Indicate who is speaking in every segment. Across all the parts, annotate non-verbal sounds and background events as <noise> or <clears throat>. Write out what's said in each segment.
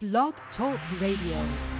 Speaker 1: Blog Talk Radio.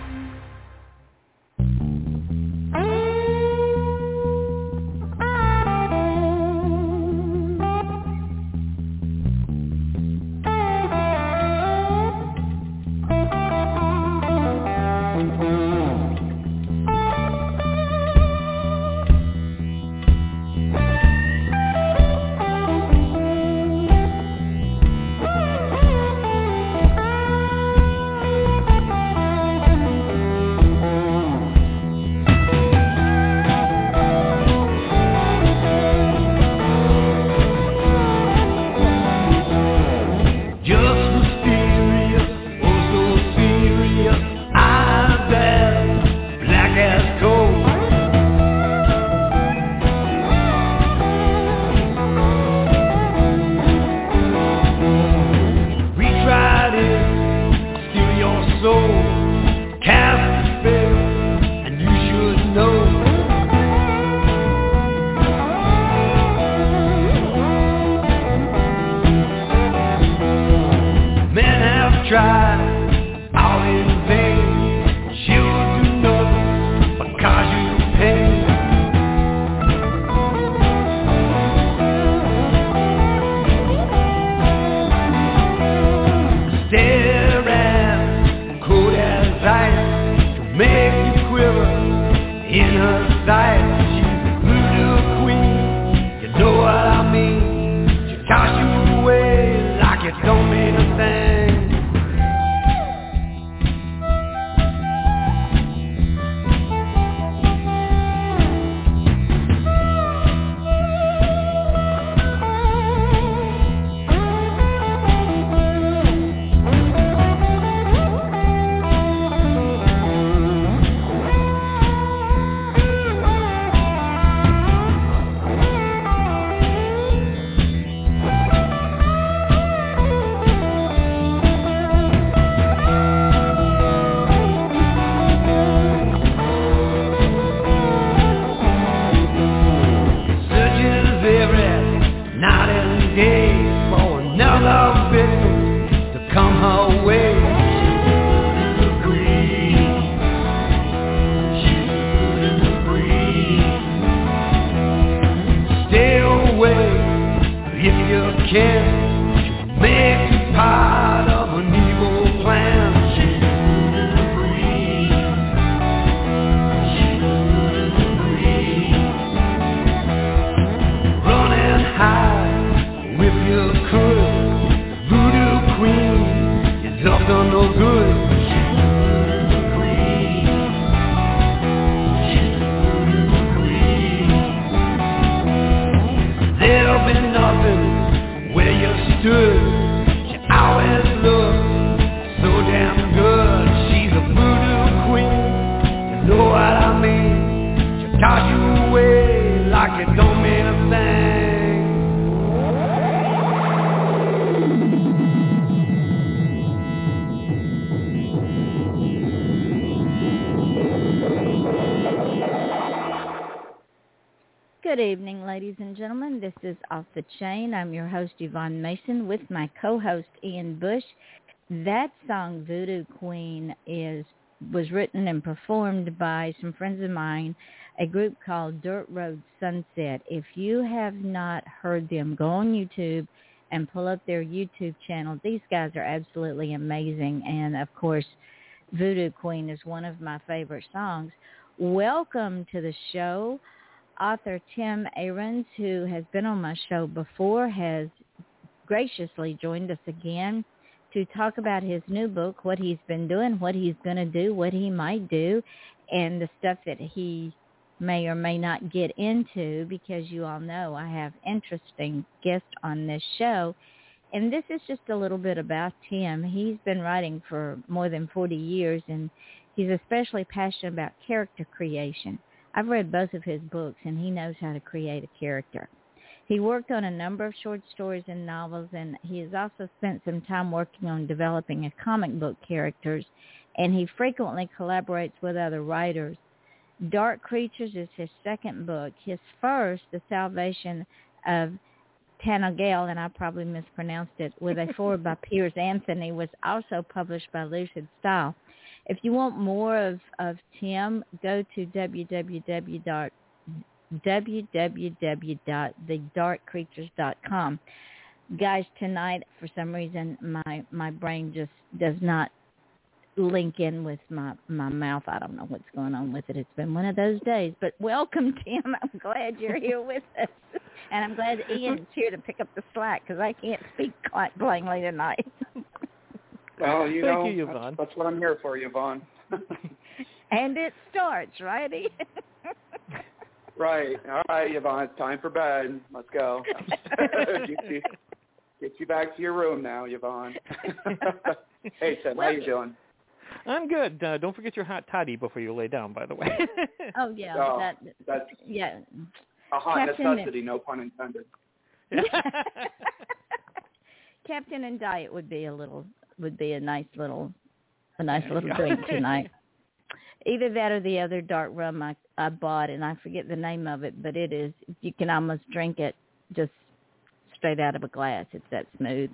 Speaker 2: Off the Chain. I'm your host, Yvonne Mason, with my co-host, Ian Bush. That song, Voodoo Queen, is was written and performed by some friends of mine, a group called Dirt Road Sunset. If you have not heard them, go on YouTube and pull up their YouTube channel. These guys are absolutely amazing. And, of course, Voodoo Queen is one of my favorite songs. Welcome to the show author Tim Ahrens, who has been on my show before, has graciously joined us again to talk about his new book, what he's been doing, what he's going to do, what he might do, and the stuff that he may or may not get into because you all know I have interesting guests on this show. And this is just a little bit about Tim. He's been writing for more than 40 years and he's especially passionate about character creation. I've read both of his books and he knows how to create a character. He worked on a number of short stories and novels and he has also spent some time working on developing a comic book characters and he frequently collaborates with other writers. Dark Creatures is his second book. His first, The Salvation of Tana Gale, and I probably mispronounced it, with a foreword by <laughs> Piers Anthony, was also published by Lucid Style. If you want more of, of Tim, go to www www.thedarkcreatures.com. Guys, tonight for some reason my my brain just does not link in with my my mouth. I don't know what's going on with it. It's been one of those days. But welcome, Tim. I'm glad you're here with us, and I'm glad Ian's here to pick up the slack because I can't speak quite plainly tonight. <laughs>
Speaker 3: well, you
Speaker 4: Thank
Speaker 3: know,
Speaker 4: you,
Speaker 3: that's,
Speaker 4: Yvonne.
Speaker 3: that's what I'm here for, Yvonne. <laughs>
Speaker 2: and it starts, right, <laughs>
Speaker 3: right. All right, Yvonne. It's time for bed. Let's go. <laughs> get, you, get you back to your room now, Yvonne. hey, Tim.
Speaker 2: Well,
Speaker 3: how you doing?
Speaker 4: I'm good. Uh, don't forget your hot toddy before you lay down, by the way.
Speaker 2: oh yeah,
Speaker 3: Oh,
Speaker 2: that
Speaker 3: That's
Speaker 2: yeah.
Speaker 3: a hot
Speaker 2: Captain-
Speaker 3: necessity, no pun intended.
Speaker 2: Captain and Diet would be a little would be a nice little a nice little drink <laughs> tonight. Either that or the other dark rum I I bought and I forget the name of it, but it is you can almost drink it just straight out of a glass. It's that smooth.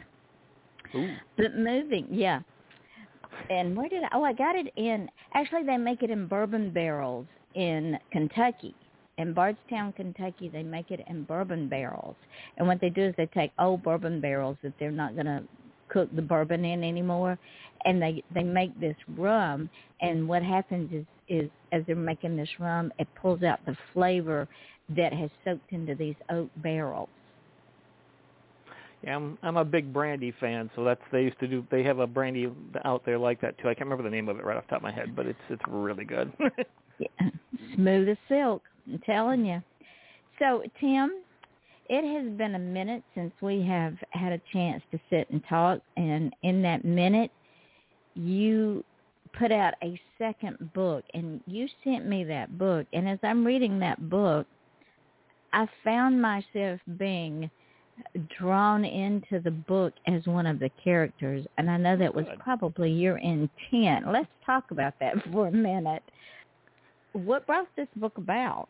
Speaker 4: Ooh.
Speaker 2: But moving, yeah. And where did I? Oh, I got it in. Actually, they make it in bourbon barrels in Kentucky. In Bardstown, Kentucky, they make it in bourbon barrels. And what they do is they take old bourbon barrels that they're not going to cook the bourbon in anymore, and they they make this rum. And what happens is is as they're making this rum, it pulls out the flavor that has soaked into these oak barrels.
Speaker 4: Yeah, I'm I'm a big brandy fan, so that's they used to do. They have a brandy out there like that too. I can't remember the name of it right off the top of my head, but it's it's really good. <laughs>
Speaker 2: Yeah, smooth as silk. I'm telling you. So, Tim, it has been a minute since we have had a chance to sit and talk, and in that minute, you put out a second book, and you sent me that book. And as I'm reading that book, I found myself being drawn into the book as one of the characters, and I know that was probably your intent. Let's talk about that <laughs> for a minute. What brought this book about?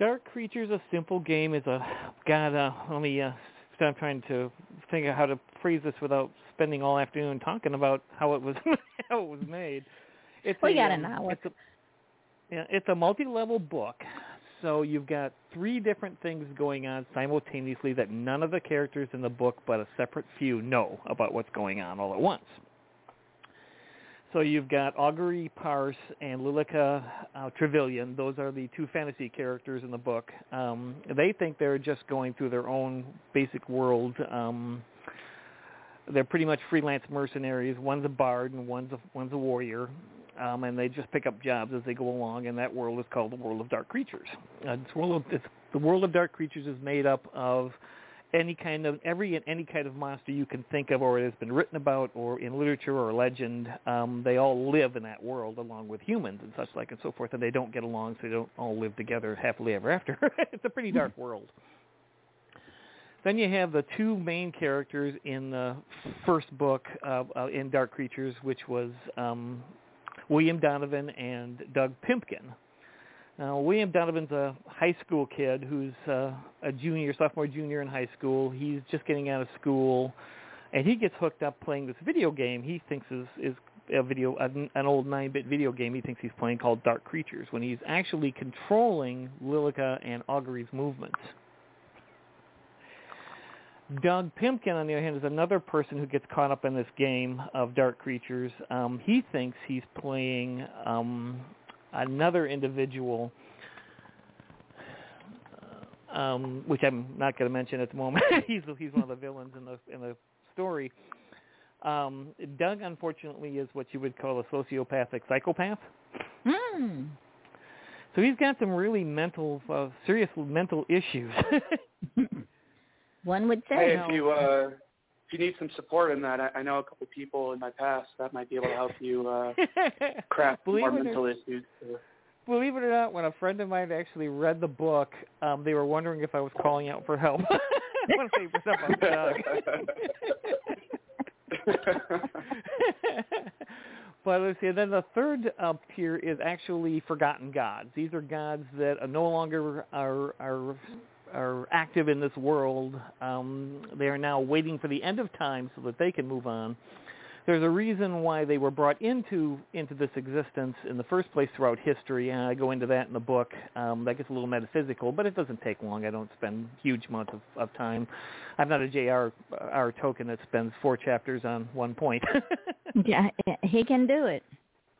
Speaker 4: Dark Creatures, a simple game, is a God. Uh, let me. Uh, I'm trying to think of how to phrase this without spending all afternoon talking about how it was <laughs> how it was made. It's
Speaker 2: We
Speaker 4: a,
Speaker 2: got an hour.
Speaker 4: It's a, yeah, it's a multi-level book. So you've got three different things going on simultaneously that none of the characters in the book but a separate few know about what's going on all at once. So you've got Augury Parse and Lilica uh, Trevelyan. Those are the two fantasy characters in the book. Um, they think they're just going through their own basic world. Um, they're pretty much freelance mercenaries. One's a bard and one's a one's a warrior, um, and they just pick up jobs as they go along. And that world is called the world of dark creatures. Uh, it's world of, it's, the world of dark creatures is made up of any kind of every any kind of monster you can think of or it has been written about or in literature or legend um they all live in that world along with humans and such like and so forth and they don't get along so they don't all live together happily ever after <laughs> it's a pretty dark world then you have the two main characters in the first book uh, uh, in Dark Creatures, which was um, William Donovan and Doug Pimpkin. Now, William Donovan's a high school kid who's uh, a junior, sophomore, junior in high school. He's just getting out of school, and he gets hooked up playing this video game. He thinks is is a video an, an old nine-bit video game. He thinks he's playing called Dark Creatures when he's actually controlling Lilica and Augury's movements. Doug Pimpkin, on the other hand, is another person who gets caught up in this game of dark creatures. Um, he thinks he's playing um, another individual, uh, um, which I'm not going to mention at the moment. <laughs> he's he's one of the villains in the in the story. Um, Doug, unfortunately, is what you would call a sociopathic psychopath.
Speaker 2: Hmm.
Speaker 4: So he's got some really mental, uh, serious mental issues. <laughs> <laughs>
Speaker 2: One would say.
Speaker 3: Hey, if you uh, if you need some support in that, I, I know a couple people in my past that might be able to help you uh, <laughs> craft more
Speaker 4: it or-
Speaker 3: mental issues.
Speaker 4: Believe it or not, when a friend of mine actually read the book, um, they were wondering if I was calling out for help. <laughs> I want to say for something Doug. but let's see. And then the third uh, tier is actually forgotten gods. These are gods that no longer are are are active in this world. Um, they are now waiting for the end of time so that they can move on. There's a reason why they were brought into into this existence in the first place throughout history, and I go into that in the book. Um, that gets a little metaphysical, but it doesn't take long. I don't spend huge amounts of, of time. I'm not a J.R. R. Tolkien that spends four chapters on one point. <laughs>
Speaker 2: yeah, he can do it.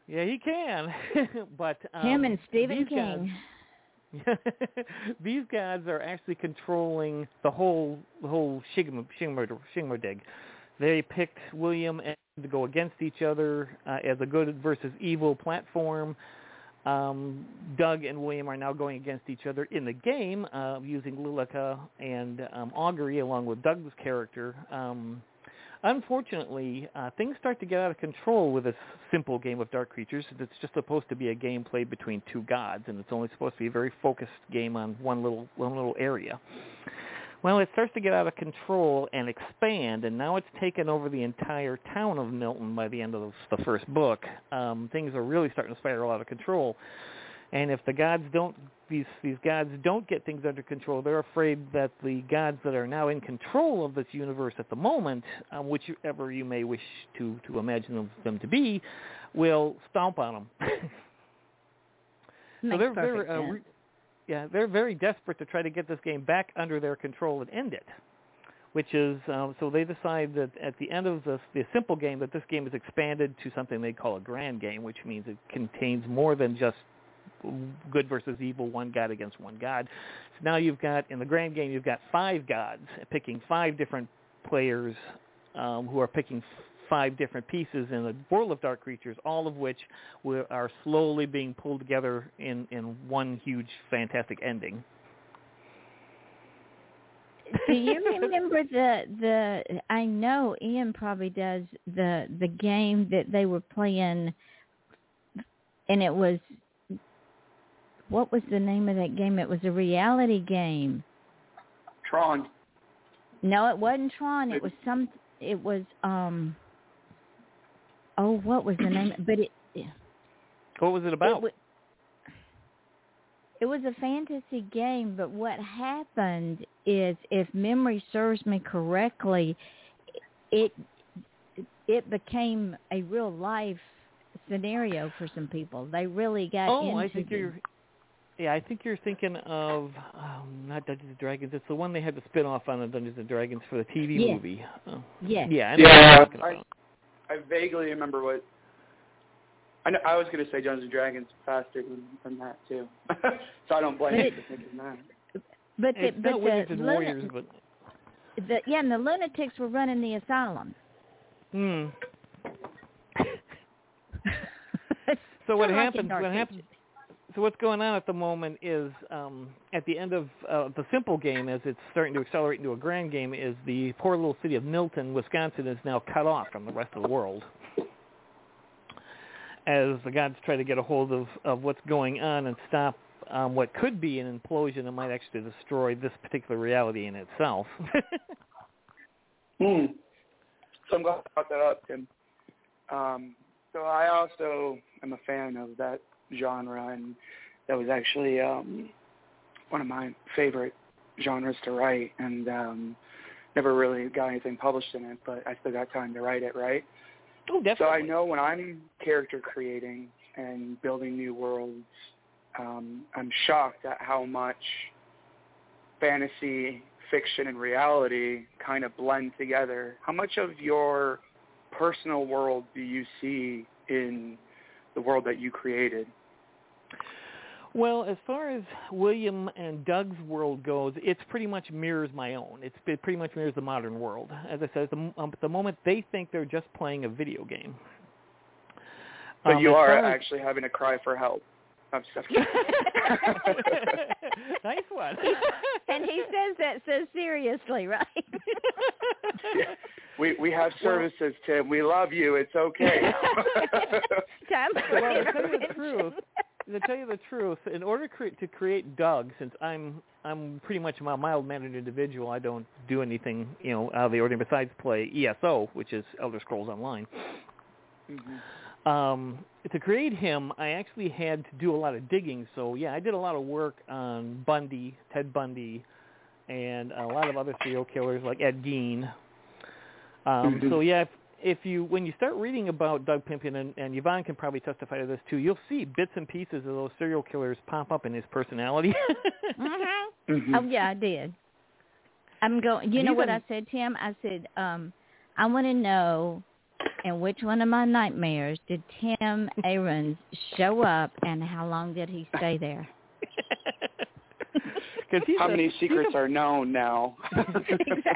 Speaker 4: Yeah, he can. <laughs> but um,
Speaker 2: him and Stephen King.
Speaker 4: Gods, <laughs> these guys are actually controlling the whole the whole Shingmurdig. They picked William to go against each other uh, as a good versus evil platform. Um, Doug and William are now going against each other in the game uh, using Lilica and um, Augury along with Doug's character. Um, unfortunately, uh, things start to get out of control with this simple game of Dark Creatures. It's just supposed to be a game played between two gods, and it's only supposed to be a very focused game on one little one little area. Well, it starts to get out of control and expand, and now it's taken over the entire town of Milton by the end of the first book. Um, things are really starting to spiral out of control. And if the gods don't, these these gods don't get things under control, they're afraid that the gods that are now in control of this universe at the moment, um, whichever you may wish to to imagine them, them to be, will stomp on them. <laughs>
Speaker 2: so
Speaker 4: they're,
Speaker 2: they're
Speaker 4: uh, re- yeah, they're very desperate to try to get this game back under their control and end it. Which is um, so they decide that at the end of the, the simple game that this game is expanded to something they call a grand game, which means it contains more than just good versus evil, one god against one god. So now you've got in the grand game you've got five gods picking five different players um, who are picking five different pieces in the world of dark creatures, all of which are slowly being pulled together in, in one huge, fantastic ending.
Speaker 2: Do you <laughs> remember the the? I know Ian probably does the the game that they were playing, and it was. What was the name of that game? It was a reality game.
Speaker 3: Tron.
Speaker 2: No, it wasn't Tron. It was some. It was um oh, what was the name? <clears throat> But it.
Speaker 4: What was it about?
Speaker 2: It, it was a fantasy game, but what happened is, if memory serves me correctly, it it became a real life scenario for some people. They really got
Speaker 4: oh,
Speaker 2: into
Speaker 4: I think
Speaker 2: the,
Speaker 4: you're. Yeah, I think you're thinking of um, not Dungeons and Dragons. It's the one they had the spin off on the Dungeons and Dragons for the TV
Speaker 2: yes.
Speaker 4: movie. Oh.
Speaker 2: Yes.
Speaker 4: Yeah.
Speaker 3: Yeah. I, I vaguely remember what. I know, I was going to say Dungeons and Dragons faster than, than that too, <laughs> so I don't blame you for thinking that.
Speaker 2: But the,
Speaker 4: it's
Speaker 2: but
Speaker 4: not
Speaker 2: the
Speaker 4: Wizards and Warriors, but
Speaker 2: the yeah, and the lunatics were running the asylum.
Speaker 4: hmm. <laughs> so what happens? What happens? So what's going on at the moment is um, at the end of uh, the simple game, as it's starting to accelerate into a grand game, is the poor little city of Milton, Wisconsin, is now cut off from the rest of the world. As the gods try to get a hold of, of what's going on and stop um, what could be an implosion that might actually destroy this particular reality in itself. <laughs>
Speaker 3: Hmm. So I'm glad you brought that up, Tim. Um, so I also am a fan of that genre, and that was actually um, one of my favorite genres to write, and um, never really got anything published in it, but I still got time to write it, right?
Speaker 4: oh, definitely.
Speaker 3: So I know when I'm character creating and building new worlds, um, I'm shocked at how much fantasy, fiction, and reality kind of blend together. How much of your personal world do you see in the world that you created?
Speaker 4: Well, as far as William and Doug's world goes, it's pretty much mirrors my own. It's, it pretty much mirrors the modern world. As I said, at the, um, at the moment they think they're just playing a video game.
Speaker 3: But
Speaker 4: Um,
Speaker 3: you are
Speaker 4: as-
Speaker 3: actually having a cry for help. I'm just <laughs>
Speaker 4: nice one.
Speaker 2: and he says that so seriously, right? <laughs>
Speaker 3: we we have services, Tim. We love you. It's okay. <laughs>
Speaker 2: Time for
Speaker 4: well, to tell you the
Speaker 2: intervention.
Speaker 4: truth, to tell you the truth, in order cre- to create Doug, since I'm I'm pretty much a mild-mannered individual, I don't do anything you know out of the ordinary besides play ESO, which is Elder Scrolls Online.
Speaker 3: Mhm.
Speaker 4: Um, to create him, I actually had to do a lot of digging. So yeah, I did a lot of work on Bundy, Ted Bundy, and a lot of other serial killers like Ed Gein. Um, So yeah, if, if you when you start reading about Doug Pimpkin, and, and Yvonne can probably testify to this too, you'll see bits and pieces of those serial killers pop up in his personality. <laughs>
Speaker 2: hmm
Speaker 3: Mhm.
Speaker 2: Oh yeah, I did. I'm going. You know
Speaker 4: He's
Speaker 2: what
Speaker 4: a-
Speaker 2: I said, Tim? I said, um, I want to know in which one of my nightmares did Tim Ahrens show up, and how long did he stay there? <laughs>
Speaker 4: 'Cause he's
Speaker 3: How
Speaker 4: a-
Speaker 3: many
Speaker 4: he's a-
Speaker 3: secrets are known now? <laughs>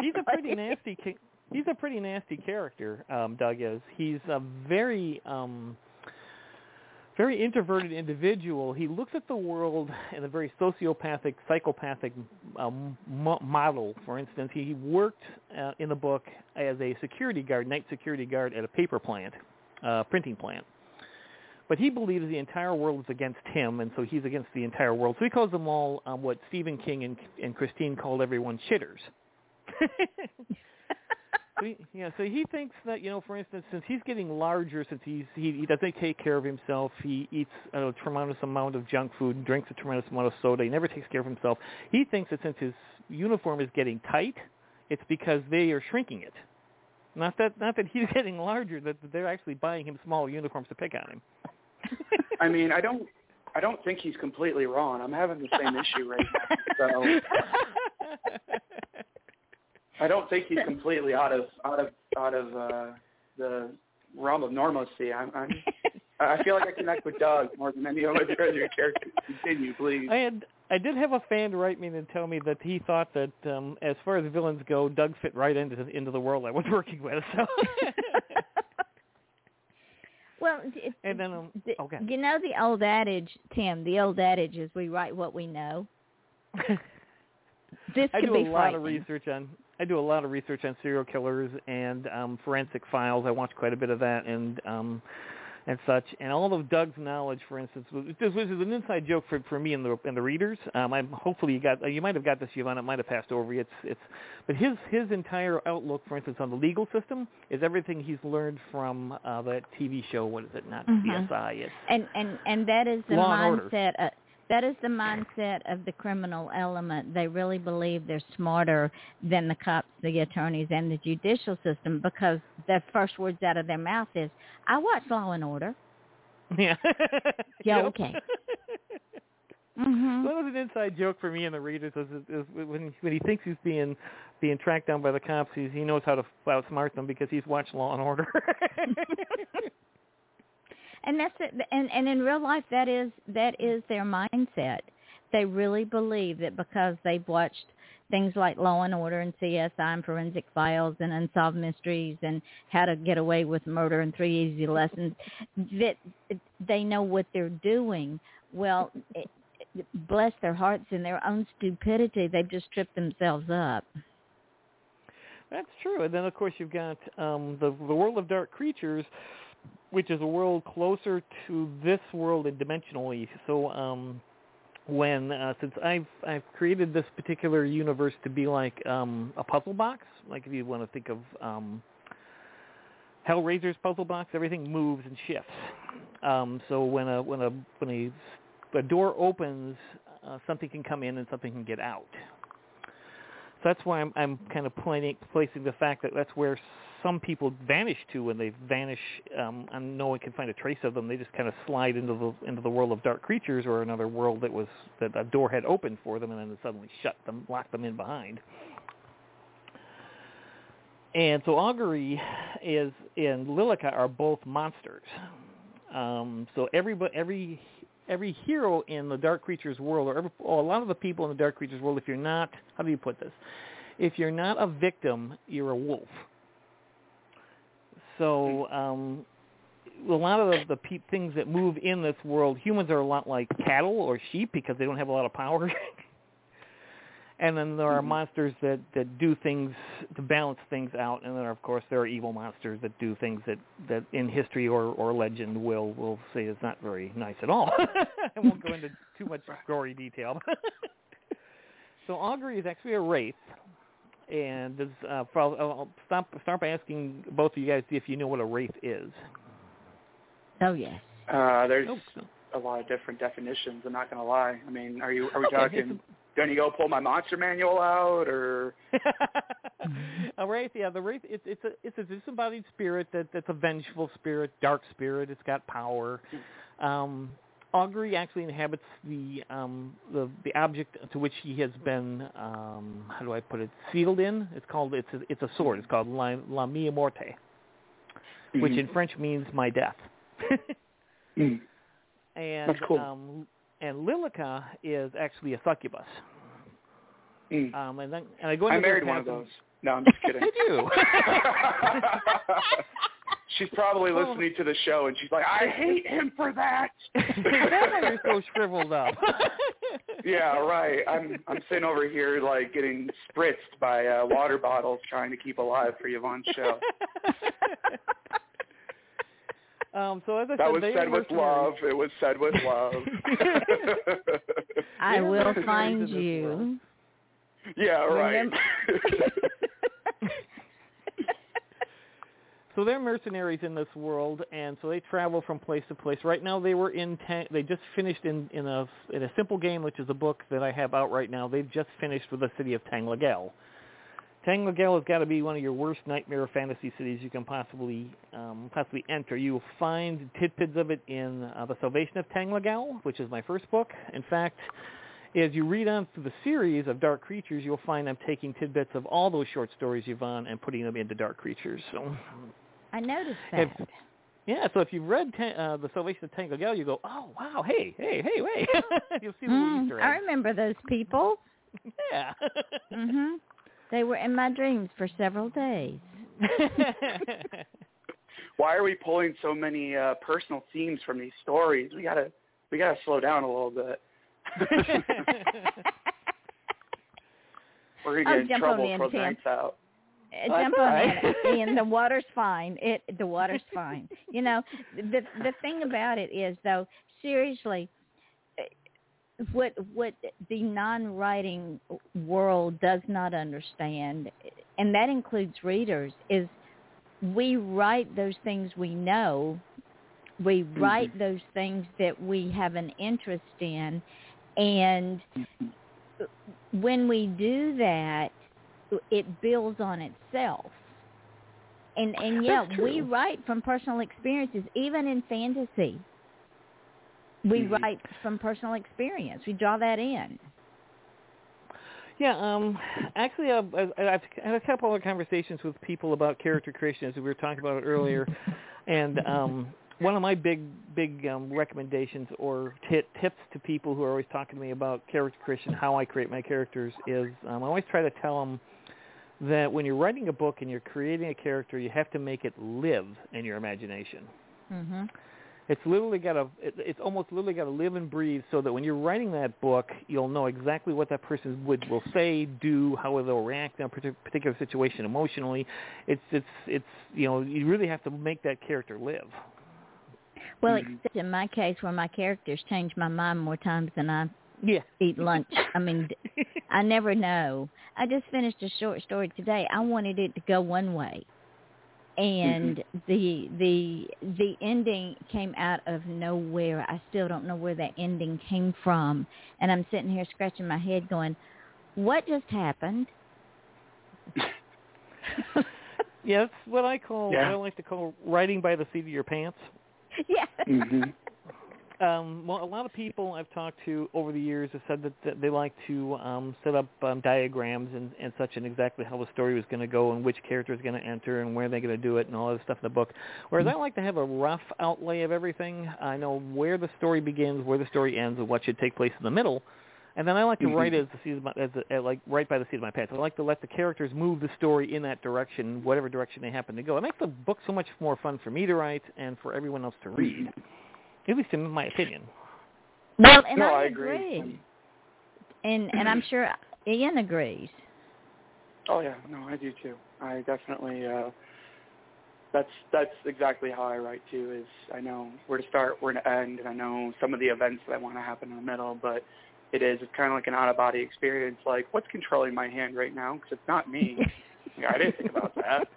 Speaker 4: he's a pretty nasty ki- he's a pretty nasty character um doug is he's a very um very introverted individual he looks at the world in a very sociopathic psychopathic um, mo- model for instance he worked uh, in the book as a security guard night security guard at a paper plant uh printing plant but he believes the entire world is against him, and so he's against the entire world. So he calls them all um, what Stephen King and, and Christine called everyone shitters. <laughs> so he, yeah, so he thinks that you know, for instance, since he's getting larger, since he's he, he doesn't take care of himself, he eats a tremendous amount of junk food, drinks a tremendous amount of soda, he never takes care of himself. He thinks that since his uniform is getting tight, it's because they are shrinking it. Not that not that he's <laughs> getting larger, that they're actually buying him small uniforms to pick on him. <laughs>
Speaker 3: I mean, I don't, I don't think he's completely wrong. I'm having the same <laughs> issue right now. So I don't think he's completely out of out of out of uh, the realm of normalcy. I'm, I'm <laughs> I feel like I connect with Doug more than any other <laughs> other character. Continue, please.
Speaker 4: I had I did have a fan write me and tell me that he thought that um as far as villains go, Doug fit right into the, into the world I was <laughs> working with. So
Speaker 2: well, it,
Speaker 4: and then um,
Speaker 2: the-
Speaker 4: okay.
Speaker 2: you know the old adage, Tim. The old adage is we write what we know. This
Speaker 4: I
Speaker 2: could
Speaker 4: do
Speaker 2: be
Speaker 4: a lot of research on I do a lot of research on serial killers and um forensic files. I watch quite a bit of that and um and such. And all of Doug's knowledge, for instance, was, this was an inside joke for for me and the and the readers. Um, I'm hopefully you got you might have got this, Yvonne. It might have passed over. you. It's it's but his his entire outlook, for instance, on the legal system is everything he's learned from uh, that TV show. What is it? Not
Speaker 2: Mhm.
Speaker 4: CSI. It's
Speaker 2: and and and that is the
Speaker 4: Law
Speaker 2: mindset uh, that is the mindset of the criminal element they really believe they're smarter than the cops the attorneys and the judicial system because the first words out of their mouth is i watch law and order
Speaker 4: yeah.
Speaker 2: Yeah,
Speaker 4: Yep.
Speaker 2: okay. <laughs> mhm
Speaker 4: That was an inside joke for me and the readers. Is, is, is when when he thinks he's being being tracked down by the cops, he's, he knows how to outsmart them because he's watched Law and Order. <laughs>
Speaker 2: and that's it and and in real life that is that is their mindset. They really believe that because they've watched things like law and order and csi and forensic files and unsolved mysteries and how to get away with murder and three easy lessons that they know what they're doing. Well it, bless their hearts in their own stupidity they've just tripped themselves up.
Speaker 4: That's true. And then of course you've got um, the the world of dark creatures, which is a world closer to this world dimensionally. So um, when uh, since I've I've created this particular universe to be like um, a puzzle box, like if you want to think of um, Hellraiser's puzzle box, everything moves and shifts. Um, so when a when a when a, a door opens, uh, something can come in and something can get out. So that's why I'm, I'm kind of placing the fact that that's where some people vanish to when they vanish, um, and no one can find a trace of them. They just kind of slide into the into the world of dark creatures or another world that was that a door had opened for them, and then suddenly shut them, locked them in behind. And so Augury is and Lilica are both monsters. Um, so every every every hero in the Dark Creatures world, or, every, or a lot of the people in the Dark Creatures world, if you're not, how do you put this? If you're not a victim, you're a wolf. So um, a lot of the, the pe- things that move in this world, humans are a lot like cattle or sheep because they don't have a lot of power. <laughs> and then there are
Speaker 3: Mhm.
Speaker 4: monsters that that do things to balance things out, and then of course there are evil monsters that do things that that in history or or legend will will say is not very nice at all. <laughs> I won't go into too much <laughs> gory detail. so Augury is actually a wraith, and this, uh, for, I'll, I'll stop start by asking both of you guys if you know what a wraith is.
Speaker 2: oh yes
Speaker 3: Uh, there's
Speaker 4: Oh,
Speaker 3: a lot of different definitions. I'm not gonna lie. I mean, are you are we
Speaker 4: Okay,
Speaker 3: talking do I need to go pull my monster manual out or? <laughs>
Speaker 4: a wraith, yeah, the wraith. It's it's a it's a disembodied spirit that that's a vengeful spirit, dark spirit. It's got power. Um, Augury actually inhabits the um, the the object to which he has been um, how do I put it sealed in. It's called it's a, it's a sword. It's called La, La Mia Morte, which
Speaker 3: Mhm.
Speaker 4: in French means my death. <laughs>
Speaker 3: Mm.
Speaker 4: and
Speaker 3: That's cool.
Speaker 4: um, and Lilica is actually a succubus.
Speaker 3: Mm.
Speaker 4: Um, and then and I go
Speaker 3: I married one of those. No, I'm just <laughs> kidding.
Speaker 4: Did you? <laughs>
Speaker 3: she's probably
Speaker 4: Well-
Speaker 3: listening to the show and she's like, I hate him for that.
Speaker 4: That's why you're so shriveled up. <laughs>
Speaker 3: yeah, right. I'm I'm sitting over here like getting spritzed by uh, water bottles trying to keep alive for Yvonne's show. <laughs>
Speaker 4: um, so as I
Speaker 3: That
Speaker 4: said,
Speaker 3: was
Speaker 4: they
Speaker 3: said with love. It was said with love. <laughs>
Speaker 2: I will find
Speaker 4: in this world.
Speaker 2: you.
Speaker 3: yeah, right.
Speaker 2: Remember-
Speaker 4: So they're mercenaries in this world, and so they travel from place to place. Right now, they were in. Ta- they just finished in in a in a simple game, which is a book that I have out right now. They've just finished with the city of Tanlegalle. Tanlegalle has got to be one of your worst nightmare fantasy cities you can possibly um, possibly enter. You will find tidbits of it in uh, the Salvation of Tanlegalle, which is my first book. In fact, as you read on through the series of Dark Creatures, you'll find I'm taking tidbits of all those short stories, Yvonne, and putting them into Dark Creatures. So
Speaker 2: I noticed
Speaker 4: Have-
Speaker 2: that.
Speaker 4: yeah, so if you've read ta- uh, the Salvation of Tango Gal, you go, oh wow, hey, hey, hey, wait, <laughs> you'll see the little
Speaker 2: Mm,
Speaker 4: Easter
Speaker 2: I remember those people.
Speaker 4: Yeah.
Speaker 2: Mhm. They were in my dreams for several days. <laughs>
Speaker 3: Why are we pulling so many uh, personal themes from these stories? We gotta we gotta slow down a little bit. <laughs> We're gonna get in
Speaker 2: jump on
Speaker 3: trouble for the
Speaker 2: Tim.
Speaker 3: nights out.
Speaker 2: Oh,
Speaker 4: that's
Speaker 2: Jump on
Speaker 4: right.
Speaker 2: in, <laughs> Ian. The water's fine. It the water's fine. You know the the thing about it is though seriously, what what the non-writing world does not understand, and that includes readers, is we write those things we know. We mm-hmm. write those things that we have an interest in, and mm-hmm. when we do that, it builds on itself. And and yeah, we write from personal experiences, even in fantasy. We
Speaker 3: Mhm.
Speaker 2: write from personal experience. We draw that in.
Speaker 4: yeah, um, actually, I've, I've I've had a couple of conversations with people about character creation as we were talking about it earlier, <laughs> and um, one of my big big um, recommendations or t- tips to people who are always talking to me about character creation, how I create my characters, is um, I always try to tell them that when you're writing a book and you're creating a character, you have to make it live in your imagination.
Speaker 2: Mhm.
Speaker 4: It's literally got to. It, it's almost literally got to live and breathe, so that when you're writing that book, you'll know exactly what that person would will say, do, how they'll react in a partic- particular situation emotionally. It's it's it's you know you really have to make that character live.
Speaker 2: Well,
Speaker 3: Mhm.
Speaker 2: except in my case, where my characters change my mind more times than I
Speaker 4: Yeah.
Speaker 2: eat lunch. I mean, d- I never know. I just finished a short story today. I wanted it to go one way, and the the the ending came out of nowhere. I still don't know where that ending came from, and I'm sitting here scratching my head, going, "What just happened?" <laughs>
Speaker 4: yeah, that's what I call
Speaker 3: Yeah.
Speaker 4: what I like to call writing by the seat of your pants. <laughs>
Speaker 2: yeah.
Speaker 3: Mhm.
Speaker 4: Um, well, a lot of people I've talked to over the years have said that, that they like to um, set up um, diagrams and, and such, and exactly how the story was going to go, and which character is going to enter, and where they're going to do it, and all that stuff in the book. Whereas I like to have a rough outlay of everything. I know where the story begins, where the story ends, and what should take place in the middle. And then I like to
Speaker 3: Mhm.
Speaker 4: write as the seat of my, as a, like right by the seat of my pants. I like to let the characters move the story in that direction, whatever direction they happen to go. It makes the book so much more fun for me to write and for everyone else to read. At least in my opinion.
Speaker 2: Well, and
Speaker 3: no,
Speaker 2: I,
Speaker 3: I agree.
Speaker 2: agree, and and I'm sure Ian agrees.
Speaker 3: Oh yeah, no, I do too. I definitely. uh That's that's exactly how I write too. Is I know where to start, where to end, and I know some of the events that I want to happen in the middle. But it is it's kind of like an out of body experience. Like what's controlling my hand right now? Because it's not me. <laughs> yeah, I didn't think about that.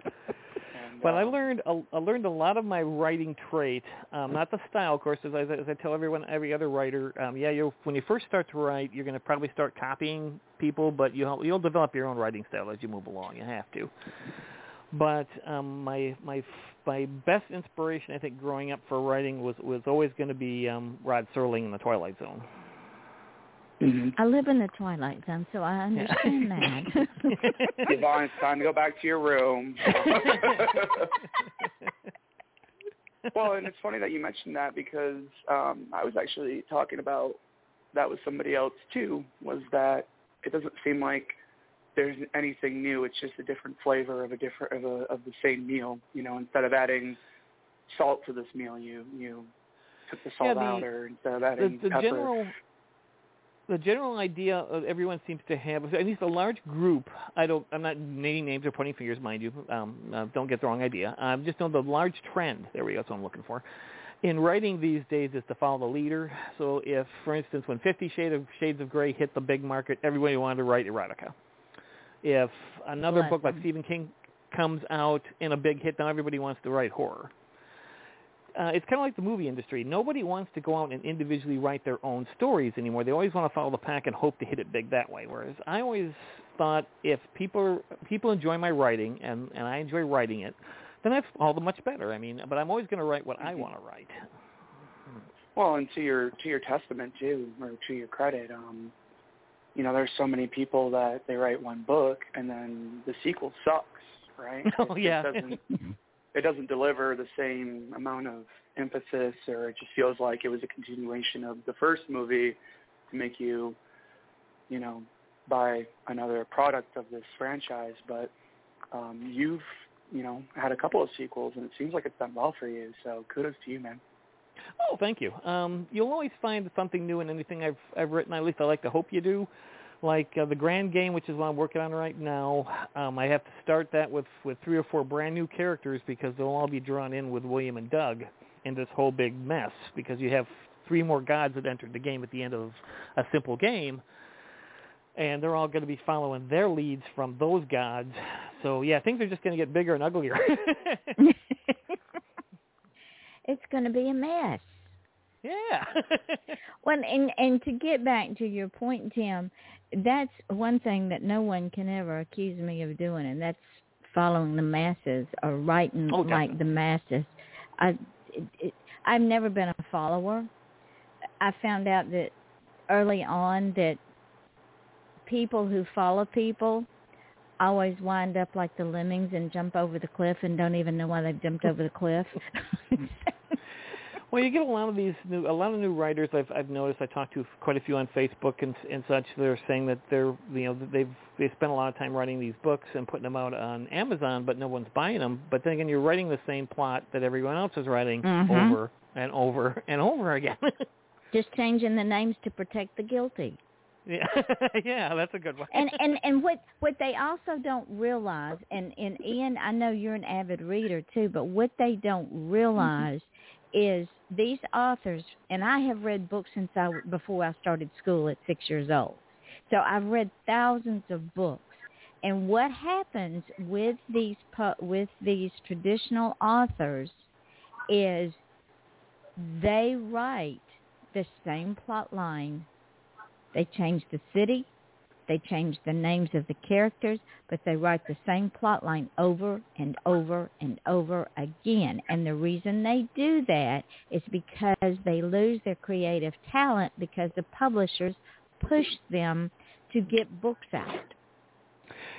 Speaker 4: But I
Speaker 3: um,
Speaker 4: learned a, I learned a lot of my writing trait, um, not the style, of course, as I, as I tell everyone, every other writer. Um, yeah, you when you first start to write, you're going to probably start copying people, but you'll you'll develop your own writing style as you move along. You have to. But um, my my my best inspiration, I think, growing up for writing was was always going to be um, Rod Serling in the Twilight Zone.
Speaker 3: Mhm.
Speaker 2: I live in the Twilight Zone, so I understand that. <laughs>
Speaker 3: Yvonne, it's time to go back to your room. <laughs> well, and it's funny that you mentioned that because um, I was actually talking about that with somebody else too. Was that it doesn't seem like there's anything new. It's just a different flavor of a different of a of the same meal. You know, instead of adding salt to this meal, you you took the salt
Speaker 4: the-
Speaker 3: out, or instead of
Speaker 4: the,
Speaker 3: adding
Speaker 4: the
Speaker 3: pepper.
Speaker 4: general the general idea of everyone seems to have at least a large group i don't i'm not naming names or pointing fingers mind you um uh, don't get the wrong idea. Um just know the large trend there we go that's what i'm looking for in writing these days is to follow the leader. So if for instance when 50 shades of shades of gray hit the big market everybody wanted to write erotica. If another
Speaker 2: Bless
Speaker 4: book like stephen king comes out in a big hit now everybody wants to write horror uh, it's kind of like the movie industry. Nobody wants to go out and individually write their own stories anymore. They always want to follow the pack and hope to hit it big that way. Whereas I always thought if people people enjoy my writing and and I enjoy writing it, then that's all the much better. I mean, but I'm always going to write what I want to write.
Speaker 3: Well, and to your to your testament too, or to your credit, um, you know, there's so many people that they write one book and then the sequel sucks, right? <laughs>
Speaker 4: Oh,
Speaker 3: It-
Speaker 4: yeah.
Speaker 3: It doesn't, <laughs> it doesn't deliver the same amount of emphasis, or it just feels like it was a continuation of the first movie to make you, you know, buy another product of this franchise. But um, you've, you know, had a couple of sequels, and it seems like it's done well for you. So kudos to you, man.
Speaker 4: Oh, thank you. Um, you'll always find something new in anything I've I've written. At least I like to hope you do. Like uh, the Grand Game, which is what I'm working on right now. Um, I have to start that with with three or four brand new characters because they'll all be drawn in with William and Doug in this whole big mess because you have three more gods that entered the game at the end of a simple game. And they're all going to be following their leads from those gods. So yeah, things are just going to get bigger and uglier. <laughs>
Speaker 2: it's going to be a mess.
Speaker 4: yeah. <laughs>
Speaker 2: Well, and and to get back to your point, Tim, that's one thing that no one can ever accuse me of doing, and that's following the masses or writing
Speaker 4: Oh,
Speaker 2: like the masses. I, it, it, I've never been a follower. I found out that early on that people who follow people always wind up like the lemmings and jump over the cliff and don't even know why they've jumped over the cliff. <laughs> <laughs>
Speaker 4: Well, you get a lot of these new, a lot of new writers. I've I've noticed. I talked to quite a few on Facebook and and such. They're saying that they're you know they've they spent a lot of time writing these books and putting them out on Amazon, but no one's buying them. But then again, you're writing the same plot that everyone else is writing
Speaker 2: Mhm.
Speaker 4: over and over <laughs> and over again. <laughs>
Speaker 2: Just changing the names to protect the guilty.
Speaker 4: yeah, <laughs> yeah, that's a good one.
Speaker 2: and and and what what they also don't realize and and Ian I know you're an avid reader too but what they don't realize is these authors and I have read books since I before I started school at 6 years old. So I've read thousands of books. And what happens with these with these traditional authors is they write the same plot line. They change the city, they change the names of the characters, but they write the same plot line over and over and over again. And the reason they do that is because they lose their creative talent because the publishers push them to get books out.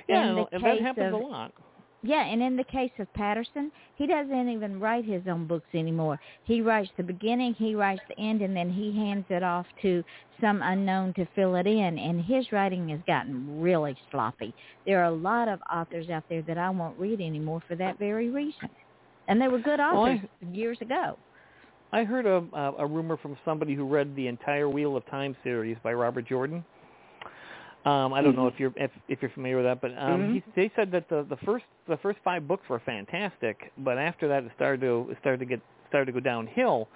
Speaker 4: yeah, and that happens
Speaker 2: of-
Speaker 4: a lot.
Speaker 2: Yeah, and in the case of Patterson, he doesn't even write his own books anymore. He writes the beginning, he writes the end, and then he hands it off to some unknown to fill it in. And his writing has gotten really sloppy. There are a lot of authors out there that I won't read anymore for that very reason. And they were good
Speaker 4: Well, I-
Speaker 2: authors years ago.
Speaker 4: I heard a a rumor from somebody who read the entire Wheel of Time series by Robert Jordan. Um, I don't know
Speaker 3: Mhm.
Speaker 4: if you're if, if you're familiar with that, but um,
Speaker 3: Mhm.
Speaker 4: he, they said that the the first the first five books were fantastic, but after that it started to it started to get started to go downhill.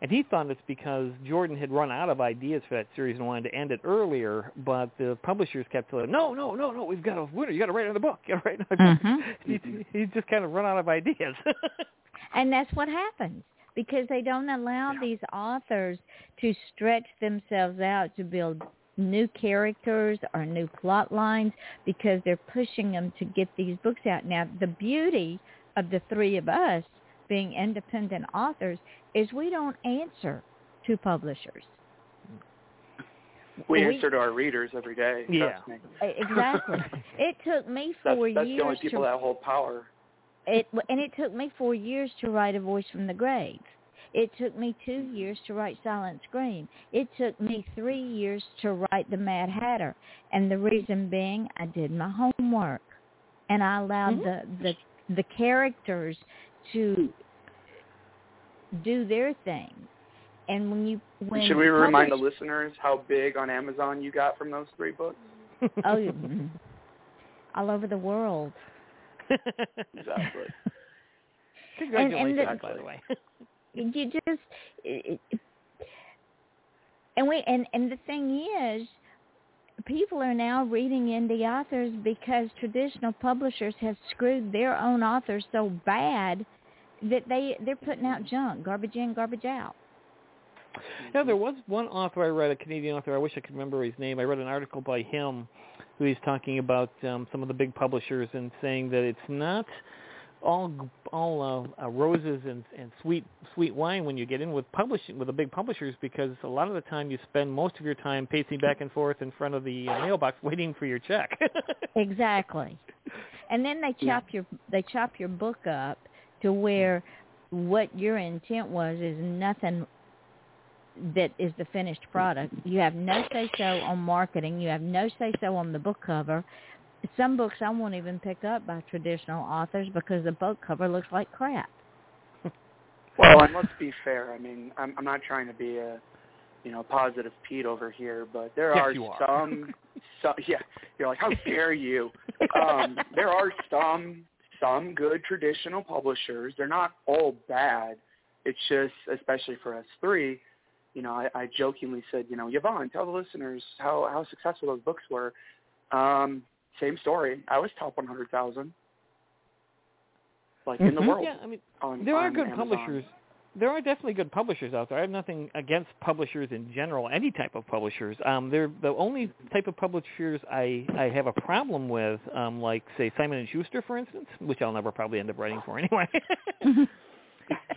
Speaker 4: And he thought it's because Jordan had run out of ideas for that series and wanted to end it earlier, but the publishers kept telling him, no, no, no, no, we've got a winner. You got to write another book. You got to write another.
Speaker 2: Mm-hmm.
Speaker 4: He, he's just kind of run out of ideas. <laughs>
Speaker 2: and that's what happens because they don't allow these authors to stretch themselves out to build new characters or new plot lines because they're pushing them to get these books out. Now, the beauty of the three of us being independent authors is we don't answer to publishers.
Speaker 3: We
Speaker 2: We-
Speaker 3: answer to our readers every day.
Speaker 4: Yeah.
Speaker 2: Exactly. <laughs> it took me
Speaker 3: That's,
Speaker 2: four
Speaker 3: that's
Speaker 2: years
Speaker 3: the only people
Speaker 2: to
Speaker 3: that hold power.
Speaker 2: it and it took me four years to write a voice from the grave it took me two years to write silent scream. It took me three years to write the mad hatter. And the reason being i did my homework. And i allowed the the the characters to do their thing. And when you when
Speaker 3: Should we remind the listeners how big on Amazon you got from those three books?
Speaker 2: oh mm, all over the world.
Speaker 3: Exactly.
Speaker 4: Congratulations,
Speaker 2: the-
Speaker 4: by the way. <laughs>
Speaker 2: you just it, and we and and the thing is people are now reading indie authors because traditional publishers have screwed their own authors so bad that they they're putting out junk garbage in garbage out
Speaker 4: Yeah, there was one author I read, a Canadian author. I wish I could remember his name. I read an article by him, who he's talking about um, some of the big publishers and saying that it's not all all uh, uh, roses and, and sweet sweet wine when you get in with publishing with the big publishers because a lot of the time you spend most of your time pacing back and forth in front of the uh, mailbox <laughs> waiting for your check. <laughs>
Speaker 2: exactly and then they chop your they chop your book up to where what your intent was is nothing that is the finished product. You have no say so on marketing. You have no say so on the book cover. Some books I won't even pick up by traditional authors because the book cover looks like crap. <laughs>
Speaker 3: Well, and let's be fair. I mean, I'm, I'm not trying to be a, you know, positive Pete over here, but there
Speaker 4: Yes,
Speaker 3: are,
Speaker 4: you are.
Speaker 3: some, <laughs> some. Yeah, you're like, how dare you? Um, there are some, some good traditional publishers. They're not all bad. It's just, especially for us three, you know, I, I jokingly said, you know, Yvonne, tell the listeners how how successful those books were. Um, same story. I was top 100,000, like in the
Speaker 2: Mhm.
Speaker 3: world.
Speaker 4: yeah, I mean,
Speaker 3: On,
Speaker 4: there are good
Speaker 3: Amazon.
Speaker 4: publishers. There are definitely good publishers out there. I have nothing against publishers in general, any type of publishers. Um, they're the only type of publishers I I have a problem with, um, like say Simon and Schuster, for instance, which I'll never probably end up writing for anyway. <laughs>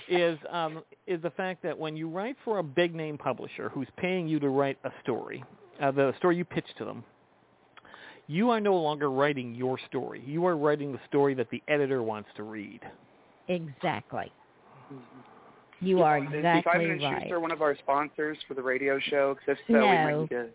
Speaker 4: is um, is the fact that when you write for a big name publisher who's paying you to write a story, uh, the story you pitch to them, you are no longer writing your story. You are writing the story that the editor wants to read.
Speaker 2: Exactly. Mm-hmm. You are exactly
Speaker 3: Simon and
Speaker 2: right.
Speaker 3: Schuster one of our sponsors for the radio show? 'Cause if so, we
Speaker 2: No.
Speaker 3: might need to.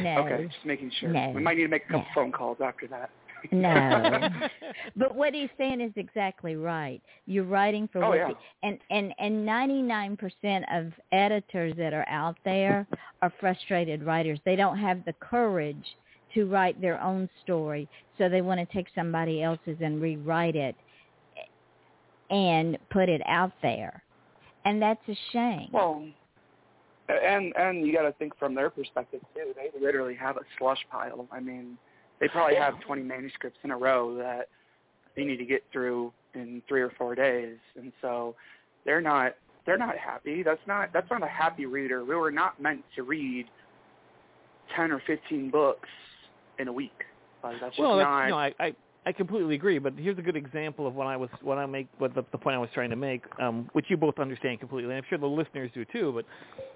Speaker 2: No.
Speaker 3: Okay, just making sure.
Speaker 2: No.
Speaker 3: We might need to make a couple
Speaker 2: No.
Speaker 3: phone calls after that.
Speaker 2: No. <laughs> But what he's saying is exactly right. You're writing for
Speaker 3: Oh,
Speaker 2: what
Speaker 3: yeah.
Speaker 2: and and and 99% of editors that are out there are frustrated writers. They don't have the courage to write their own story, so they want to take somebody else's and rewrite it and put it out there. And that's a shame.
Speaker 3: Well, and and you got to think from their perspective too. They literally have a slush pile. I mean, they probably have 20 manuscripts in a row that they need to get through in three or four days, and so they're not they're not happy. That's not that's not a happy reader. We were not meant to read 10 or 15 books in a week. Like that's
Speaker 4: well, that's,
Speaker 3: not.
Speaker 4: no, I, I I completely agree. But here's a good example of what I was what I make what the, the point I was trying to make, um, which you both understand completely. And I'm sure the listeners do too. But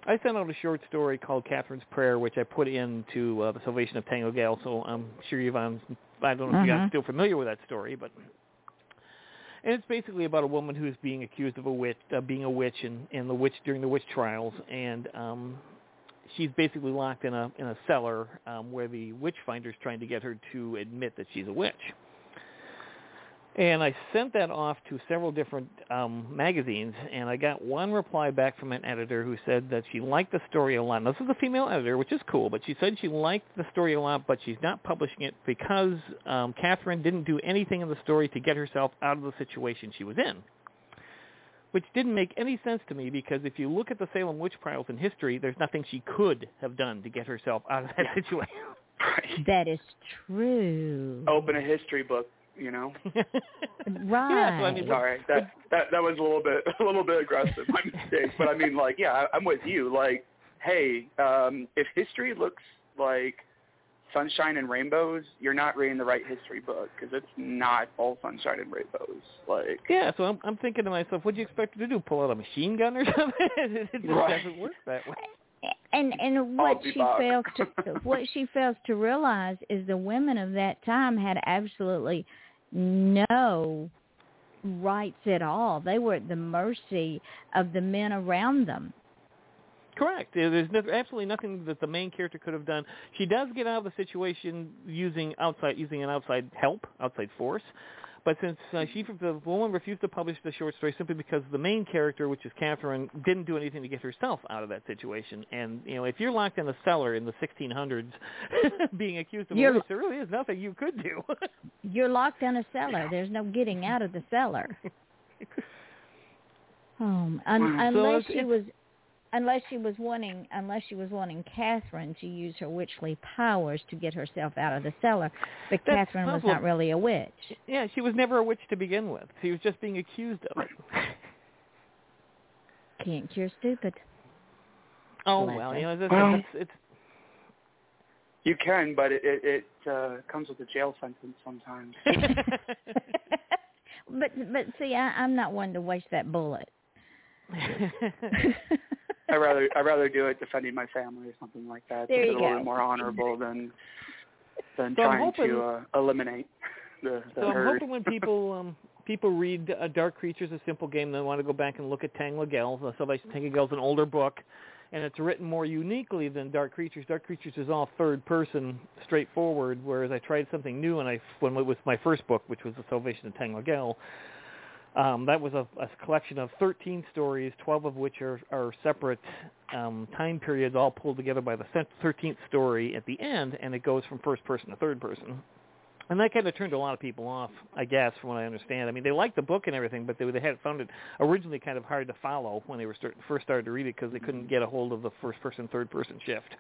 Speaker 4: I sent out a short story called Catherine's Prayer, which I put into uh, the Salvation of Tanlegalle. So I'm sure Yvonne's I don't know if you guys
Speaker 2: Mhm.
Speaker 4: are still familiar with that story, but. And it's basically about a woman who's being accused of a witch, uh, being a witch, and, and the witch during the witch trials, and um, she's basically locked in a in a cellar um, where the witch finder's trying to get her to admit that she's a witch. And I sent that off to several different um, magazines, and I got one reply back from an editor who said that she liked the story a lot. Now, this is a female editor, which is cool, but she said she liked the story a lot, but she's not publishing it because um, Catherine didn't do anything in the story to get herself out of the situation she was in. Which didn't make any sense to me because if you look at the Salem witch trials in history, there's nothing she could have done to get herself out of that
Speaker 3: Yeah.
Speaker 4: situation.
Speaker 3: Right.
Speaker 2: That is true.
Speaker 3: Open a history book, you know.
Speaker 2: Right. <laughs>
Speaker 4: Yeah, so I mean,
Speaker 3: Sorry, that that that was a little bit <laughs> a little bit aggressive. My mistake. But I mean, like, yeah, I, I'm with you. Like, hey, um, if history looks like sunshine and rainbows, you're not reading the right history book because it's not all sunshine and rainbows. Like,
Speaker 4: Yeah, so I'm I'm thinking to myself, what do you expect her to do? Pull out a machine gun or <laughs> something? it just
Speaker 3: Right.
Speaker 4: doesn't work that way.
Speaker 2: and and what she
Speaker 3: back.
Speaker 2: fails to <laughs> what she fails to realize is the women of that time had absolutely no rights at all. They were at the mercy of the men around them.
Speaker 4: Correct. There's no, absolutely nothing that the main character could have done. She does get out of the situation using outside using an outside help, outside force. But since uh, she, the woman refused to publish the short story simply because the main character, which is Catherine, didn't do anything to get herself out of that situation. And you know, if you're locked in a cellar in the 1600s, <laughs> being accused of a
Speaker 2: You're-
Speaker 4: witch, there really is nothing you could do. <laughs>
Speaker 2: You're locked in a cellar. There's no getting out of the cellar. <laughs> Um, un-
Speaker 3: Wow.
Speaker 4: So
Speaker 2: unless
Speaker 4: it's-
Speaker 2: she was, unless she was wanting, unless she was wanting Catherine to use her witchly powers to get herself out of the cellar, but
Speaker 4: That's
Speaker 2: Catherine was not really a witch.
Speaker 4: yeah, she was never a witch to begin with. She was just being accused of it.
Speaker 2: Can't cure stupid.
Speaker 4: oh
Speaker 2: Bless
Speaker 4: well,
Speaker 2: her.
Speaker 4: you know, that's,
Speaker 3: Well-
Speaker 4: that's, it's
Speaker 3: you can, but it it, it uh, comes with a jail sentence sometimes. <laughs> <laughs>
Speaker 2: but but see, I, I'm not one to waste that bullet. <laughs>
Speaker 3: I rather I rather do it defending my family or something like that.
Speaker 2: There
Speaker 3: it's
Speaker 2: you
Speaker 3: a little
Speaker 2: go.
Speaker 3: more honorable than than
Speaker 4: So
Speaker 3: trying
Speaker 4: hoping-
Speaker 3: to uh, eliminate the the
Speaker 4: So I'm hoping when people um, people read uh, Dark Creatures, a simple game, they want to go back and look at Tanlegalle. The Salvation Tanlegalle is an older book, and it's written more uniquely than Dark Creatures. Dark Creatures is all third person, straightforward. Whereas I tried something new, and I when it was my first book, which was the Salvation of Tanlegalle. Um, that was a, a collection of 13 stories, 12 of which are, are separate um, time periods, all pulled together by the 13th story at the end, and it goes from first person to third person. And that kind of turned a lot of people off, I guess, from what I understand. I mean, they liked the book and everything, but they they had found it originally kind of hard to follow when they were start, first started to read it because they couldn't get a hold of the first person, third person shift.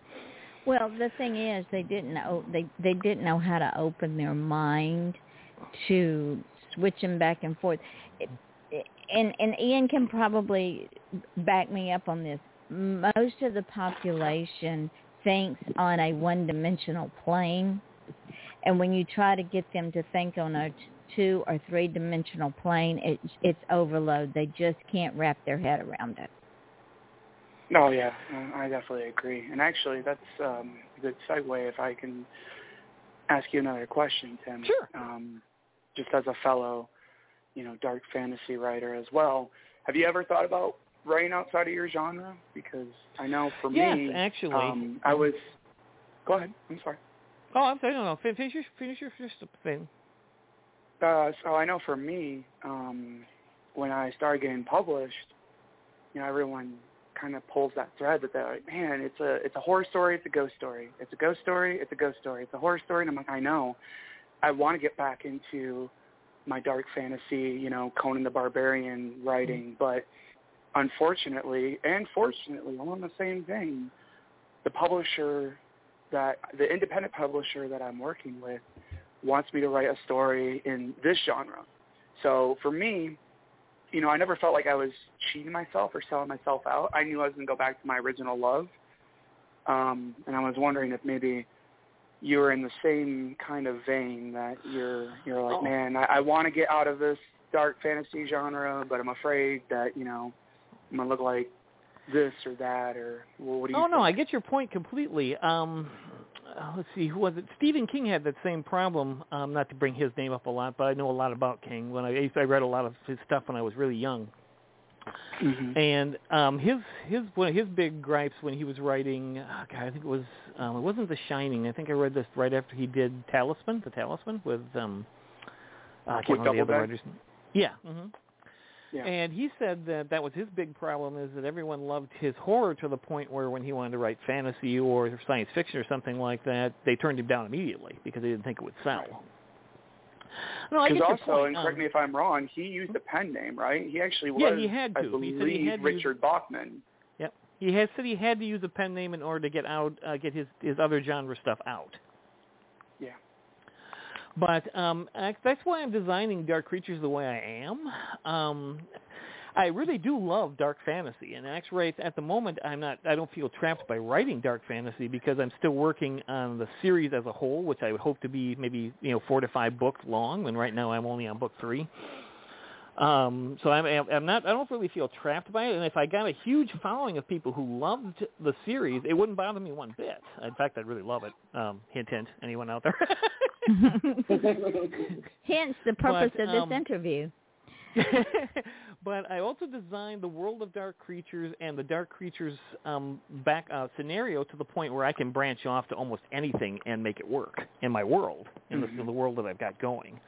Speaker 2: Well, the thing is, they didn't know they they didn't know how to open their mind to switching back and forth. It, it, and and Ian can probably back me up on this. Most of the population thinks on a one-dimensional plane, and when you try to get them to think on a two or three-dimensional plane, it, it's overload. They just can't wrap their head around it.
Speaker 3: Oh yeah, I definitely agree. And actually, that's um, a good segue if I can ask you another question, Tim.
Speaker 4: Sure.
Speaker 3: Um, just as a fellow, you know, dark fantasy writer as well, have you ever thought about writing outside of your genre? Because I know for
Speaker 4: yes,
Speaker 3: me,
Speaker 4: actually.
Speaker 3: um, I was. Go ahead. I'm sorry.
Speaker 4: oh, I'm sorry. No, no. Finish your finish your first thing.
Speaker 3: Uh, so I know for me, um, when I started getting published, you know, everyone kind of pulls that thread that they're like, man, it's a it's a horror story, it's a ghost story, it's a ghost story, it's a ghost story, it's a horror story, and I'm like, I know, I want to get back into my dark fantasy, you know, Conan the Barbarian writing, but unfortunately and fortunately, on the same thing. the publisher that the independent publisher that I'm working with wants me to write a story in this genre. So for me, you know, I never felt like I was cheating myself or selling myself out. I knew I was going to go back to my original love. Um, and I was wondering if maybe you were in the same kind of vein that you're you're like,
Speaker 4: Oh.
Speaker 3: man, I, I want to get out of this dark fantasy genre, but I'm afraid that you know I'm gonna look like this or that or well, what do you?
Speaker 4: Oh no. I get your point completely. Um, uh, let's see, who was it? Stephen King had that same problem. Um, not to bring his name up a lot, but I know a lot about King. When I I read a lot of his stuff when I was really young,
Speaker 3: Mhm.
Speaker 4: and um, his his one of his big gripes when he was writing, oh God, I think it was um, it wasn't The Shining. I think I read this right after he did Talisman, The Talisman with um, uh, I can't remember the other writers. Yeah. hmm
Speaker 3: Yeah.
Speaker 4: And he said that that was his big problem is that everyone loved his horror to the point where when he wanted to write fantasy or science fiction or something like that, they turned him down immediately because they didn't think it would sell. No, I get
Speaker 3: Because also,
Speaker 4: point.
Speaker 3: and
Speaker 4: Um,
Speaker 3: correct me if I'm wrong, he used a pen name, right? He actually was,
Speaker 4: Yeah, he had
Speaker 3: I
Speaker 4: to. He
Speaker 3: believe,
Speaker 4: said he had to use-
Speaker 3: Richard Bachman.
Speaker 4: Yep. He had said he had to use a pen name in order to get out, uh, get his his other genre stuff out.
Speaker 3: Yeah.
Speaker 4: But um, that's why I'm designing Dark Creatures the way I am. Um, I really do love dark fantasy, and actually, at the moment, I'm not. I don't feel trapped by writing dark fantasy because I'm still working on the series as a whole, which I would hope to be maybe you know four to five books long. And right now, I'm only on book three. Um, so I'm, I'm not. I don't really feel trapped by it. And if I got a huge following of people who loved the series, it wouldn't bother me one bit. In fact, I'd really love it. Um, hint, hint. Anyone out there? <laughs> <laughs>
Speaker 2: Hence the purpose
Speaker 4: But,
Speaker 2: of this
Speaker 4: um,
Speaker 2: interview. <laughs>
Speaker 4: but I also designed the world of dark creatures and the dark creatures um, back uh, scenario to the point where I can branch off to almost anything and make it work in my world, in, the, in the world that I've got going.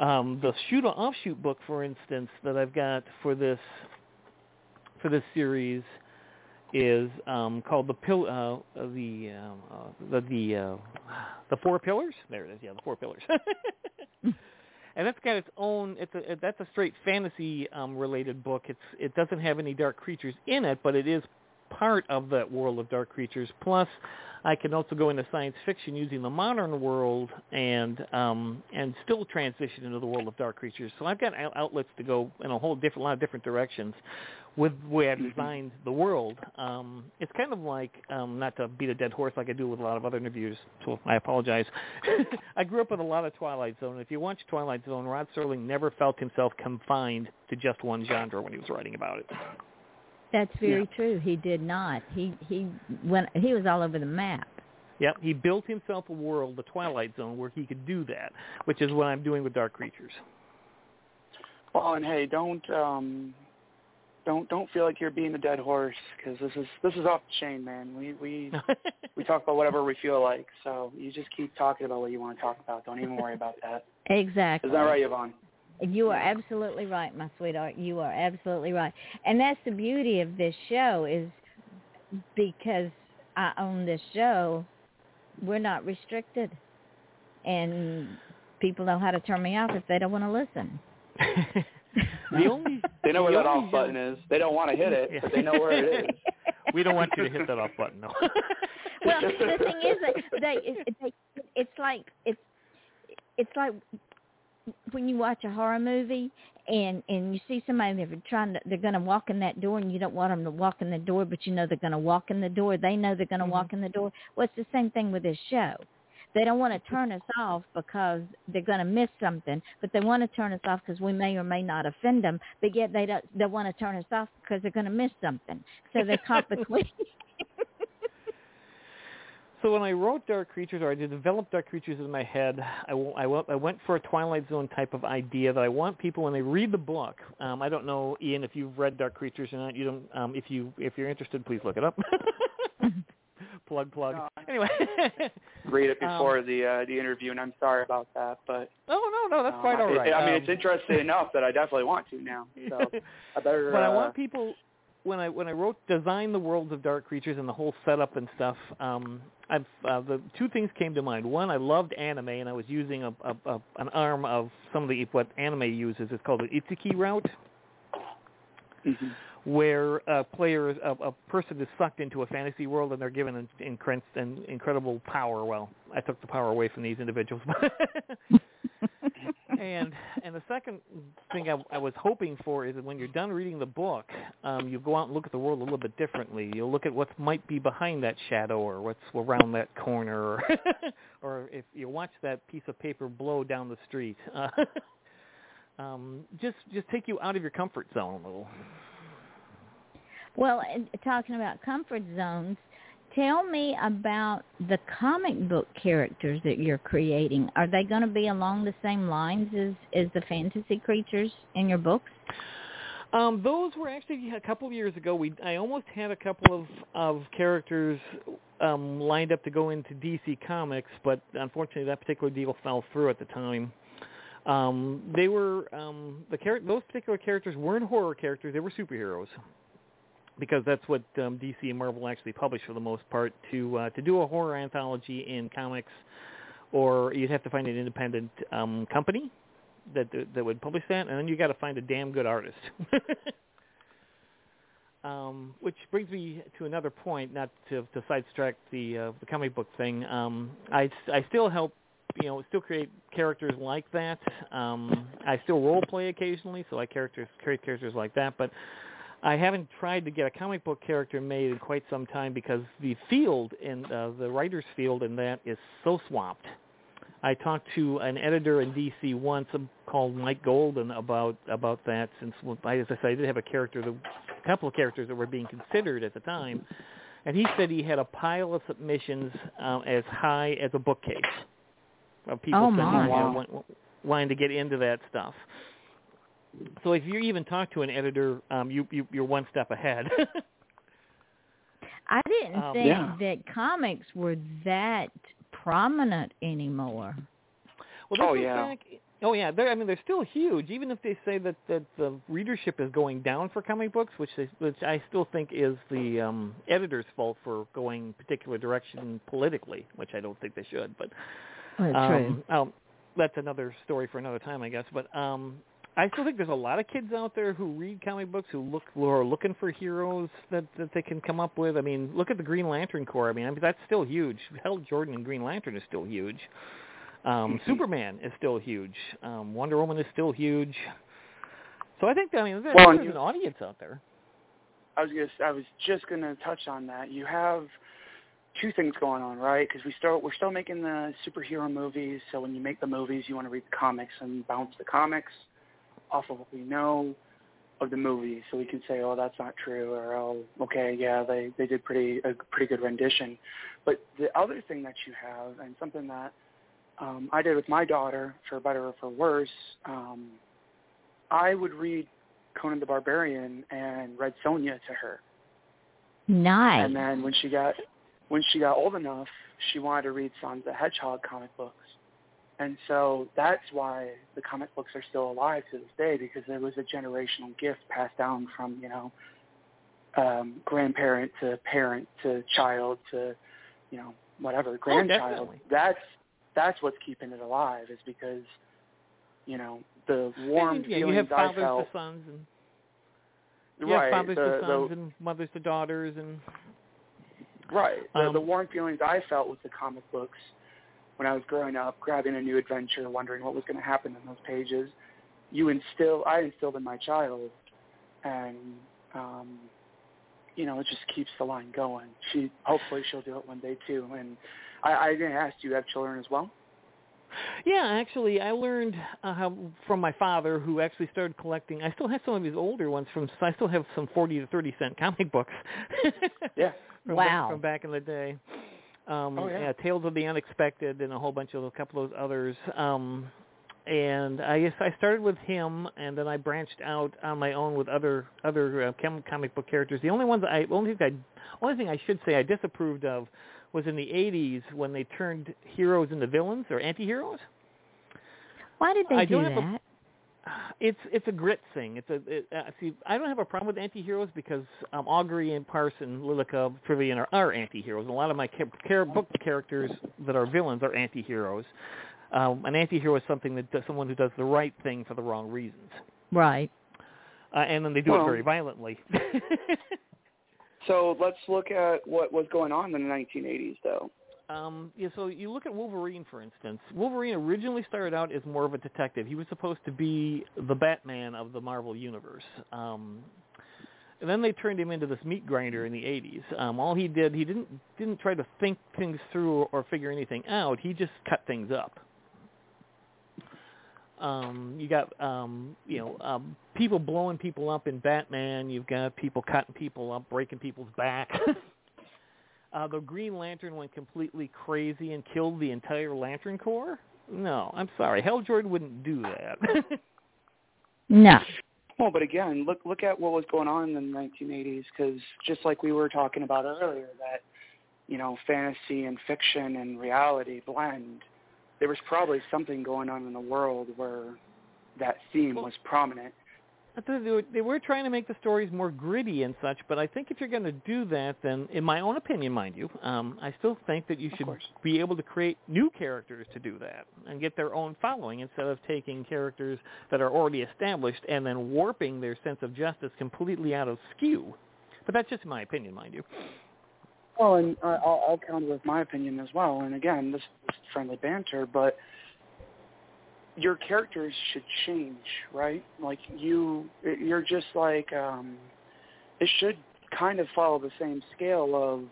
Speaker 4: Um, the shoot offshoot book, for instance, that I've got for this for this series is um, called the pill uh, uh, the um, uh, the the uh, the four pillars. There it is. Yeah, the four pillars. <laughs> <laughs> and that's got its own. It's a that's a straight fantasy um, related book. It's it doesn't have any dark creatures in it, but it is part of that world of dark creatures. Plus, I can also go into science fiction using the modern world and um, and still transition into the world of dark creatures. So I've got outlets to go in a whole different lot of different directions with the way I designed the world. Um, it's kind of like um, not to beat a dead horse like I do with a lot of other interviews. So I apologize. <laughs> I grew up with a lot of Twilight Zone. If you watch Twilight Zone, Rod Serling never felt himself confined to just one genre when he was writing about it.
Speaker 2: That's very true. He did not. He he went. He was all over the map.
Speaker 4: Yep, he built himself a world, the Twilight Zone, where he could do that, which is what I'm doing with Dark Creatures.
Speaker 3: Well, and hey, don't um, don't don't feel like you're being a dead horse because this is this is off the chain, man. We we <laughs> we talk about whatever we feel like. So you just keep talking about what you want to talk about. Don't even worry about that.
Speaker 2: Exactly.
Speaker 3: Is that right, Yvonne?
Speaker 2: You are absolutely right, my sweetheart. You are absolutely right. And that's the beauty of this show is because I own this show, we're not restricted. And people know how to turn me off if they don't want to listen. <laughs> <laughs>
Speaker 4: the only
Speaker 3: They know where that off button is. They don't want to hit it, but they know where it is. <laughs>
Speaker 4: we don't want you to hit that off button, no. <laughs>
Speaker 2: well, the thing is that they, it, they it's like it's it's like when you watch a horror movie and and you see somebody they're trying to they're going to walk in that door and you don't want them to walk in the door but you know they're going to walk in the door they know they're going to
Speaker 4: Mhm.
Speaker 2: walk in the door well it's the same thing with this show they don't want to turn us off because they're going to miss something but they want to turn us off because we may or may not offend them but yet they don't they want to turn us off because they're going to miss something so they're caught between
Speaker 4: So when I wrote Dark Creatures, or I developed Dark Creatures in my head, I, w- I, w- I went for a Twilight Zone type of idea that I want people when they read the book. Um, I don't know, Ian, if you've read Dark Creatures or not. You don't. Um, if you if you're interested, please look it up. <laughs> plug plug. Anyway. <laughs>
Speaker 3: Read it
Speaker 4: Um,
Speaker 3: before the uh, the interview, and I'm sorry about that, but
Speaker 4: oh no no that's
Speaker 3: um,
Speaker 4: quite all right.
Speaker 3: I- I, mean,
Speaker 4: Um,
Speaker 3: it's interesting enough that I definitely want to now. <laughs> So I better.
Speaker 4: but I
Speaker 3: uh,
Speaker 4: want people when I when I wrote design the worlds of dark creatures and the whole setup and stuff. Um, I've uh, the two things came to mind. One, I loved anime, and I was using a, a, a an arm of some of the what anime uses. It's called the isekai route,
Speaker 3: mhm.
Speaker 4: Where a player, a, a person is sucked into a fantasy world, and they're given an, incre- an incredible power. Well, I took the power away from these individuals. <laughs> and and the second thing I, I was hoping for is that when you're done reading the book, um, you go out and look at the world a little bit differently. You'll look at what might be behind that shadow, or what's around that corner, or <laughs> or if you watch that piece of paper blow down the street. Uh, <laughs> um, just just take you out of your comfort zone a little.
Speaker 2: Well, talking about comfort zones, tell me about the comic book characters that you're creating. Are they going to be along the same lines as as the fantasy creatures in your books?
Speaker 4: Um, those were actually a couple of years ago. We I almost had a couple of of characters um, lined up to go into DC Comics, but unfortunately that particular deal fell through at the time. Um, they were um, the char- those particular characters weren't horror characters; they were superheroes because that's what um, DC and Marvel actually publish for the most part. To uh, to do a horror anthology in comics or you'd have to find an independent um, company that that would publish that, and then you got to find a damn good artist. <laughs> um, which brings me to another point, not to, to sidetrack the uh, the comic book thing. Um, I I still help you know still create characters like that. Um, I still role play occasionally, so I characters create characters like that, but. I haven't tried to get a comic book character made in quite some time because the field in uh, the writers field in that is so swamped. I talked to an editor in DC once um, called Mike Golden about about that. Since, as I said, I did have a character, a couple of characters that were being considered at the time, and he said he had a pile of submissions um, as high as a bookcase of people
Speaker 2: Oh,
Speaker 4: sending,
Speaker 2: my.
Speaker 3: Wow.
Speaker 4: wanting to get into that stuff. So if you even talk to an editor, um, you, you you're one step ahead. <laughs>
Speaker 2: I didn't
Speaker 4: Um,
Speaker 2: think
Speaker 3: Yeah.
Speaker 2: that comics were that prominent anymore.
Speaker 4: Well,
Speaker 3: Oh, yeah.
Speaker 4: back, oh yeah. They're, I mean, they're still huge, even if they say that that the readership is going down for comic books, which they, which I still think is the um, editor's fault for going particular direction politically, which I don't think they should. But
Speaker 2: Well,
Speaker 4: um,
Speaker 2: true.
Speaker 4: um, that's another story for another time, I guess. But um, I still think there's a lot of kids out there who read comic books who look who are looking for heroes that that they can come up with. I mean, look at the Green Lantern Corps. I mean, I mean that's still huge. Hal Jordan and Green Lantern is still huge. Um. <laughs> Superman is still huge. Um, Wonder Woman is still huge. So I think I mean there's,
Speaker 3: Well,
Speaker 4: there's an audience out there.
Speaker 3: I was just I was just gonna touch on that. You have two things going on, right? Because we start we're still making the superhero movies. So when you make the movies, you want to read the comics and bounce the comics off of what we know of the movie, so we can say, oh, that's not true, or oh, okay, yeah, they they did pretty a pretty good rendition. But the other thing that you have, and something that um, I did with my daughter, for better or for worse, um, I would read Conan the Barbarian and read Sonja to her.
Speaker 2: Nice.
Speaker 3: And then when she got when she got old enough, she wanted to read Sonic the Hedgehog comic books. And so that's why the comic books are still alive to this day because there was a generational gift passed down from, you know, um, grandparent to parent to child to, you know, whatever, grandchild.
Speaker 4: definitely.
Speaker 3: that's that's what's keeping it alive is because, you know, the warm
Speaker 4: yeah, you
Speaker 3: feelings
Speaker 4: have
Speaker 3: I
Speaker 4: fathers
Speaker 3: felt
Speaker 4: to sons and you
Speaker 3: right,
Speaker 4: have fathers
Speaker 3: the,
Speaker 4: to
Speaker 3: the,
Speaker 4: sons and mothers to daughters and
Speaker 3: Right. The,
Speaker 4: Um,
Speaker 3: the warm feelings I felt with the comic books when I was growing up, grabbing a new adventure, wondering what was going to happen in those pages, you instill, I instilled in my child, and um, you know, it just keeps the line going. She hopefully she'll do it one day too. And I, I didn't ask, do you have children as well?
Speaker 4: Yeah, actually, I learned uh, how, from my father, who actually started collecting. I still have some of his older ones from. I still have some forty to thirty cent comic books. <laughs>
Speaker 3: Yeah.
Speaker 4: from
Speaker 2: Wow.
Speaker 4: Back, from back in the day. Um,
Speaker 3: Oh, yeah.
Speaker 4: Tales of the Unexpected and a whole bunch of a couple of those others. Um, and I guess I started with him, and then I branched out on my own with other other uh, com- comic book characters. The only ones I only thing I only thing I should say I disapproved of was in the 80s when they turned heroes into villains or anti-heroes.
Speaker 2: Why did they
Speaker 4: I
Speaker 2: do
Speaker 4: don't have a-
Speaker 2: that?
Speaker 4: It's it's a grit thing. It's a it, uh, see. I don't have a problem with anti-heroes because um, Augury and Parson, Lilica, Trivian are, are anti-heroes. A lot of my ca- char- book characters that are villains are anti-heroes. Um, an anti-hero is something that does, someone who does the right thing for the wrong reasons,
Speaker 2: Right.
Speaker 4: uh, and then they do
Speaker 3: Well-
Speaker 4: it very violently. <laughs>
Speaker 3: So let's look at what was going on in the 1980s, though.
Speaker 4: Um, yeah, so you look at Wolverine, for instance. Wolverine originally started out as more of a detective. He was supposed to be the Batman of the Marvel Universe. Um, and then they turned him into this meat grinder in the 80s. Um, all he did, he didn't didn't try to think things through or figure anything out. He just cut things up. Um, you got um, you know um, people blowing people up in Batman. You've got people cutting people up, breaking people's back. <laughs> uh, the Green Lantern went completely crazy and killed the entire Lantern Corps. No, I'm sorry, Hal Jordan wouldn't do that. <laughs>
Speaker 2: No.
Speaker 3: Well, but again, look look at what was going on in the 1980s, because just like we were talking about earlier, that you know fantasy and fiction and reality blend. There was probably something going on in the world where that theme was prominent,
Speaker 4: They were, they were trying to make the stories more gritty and such, but I think if you're going to do that, then, in my own opinion, mind you, um, I still think that you should be able to create new characters to do that and get their own following instead of taking characters that are already established and then warping their sense of justice completely out of skew. But that's just my opinion, mind you.
Speaker 3: Well, and uh, I'll, I'll counter with my opinion as well. And again, this is friendly banter, but your characters should change, right? Like you, you're just like um, it should kind of follow the same scale of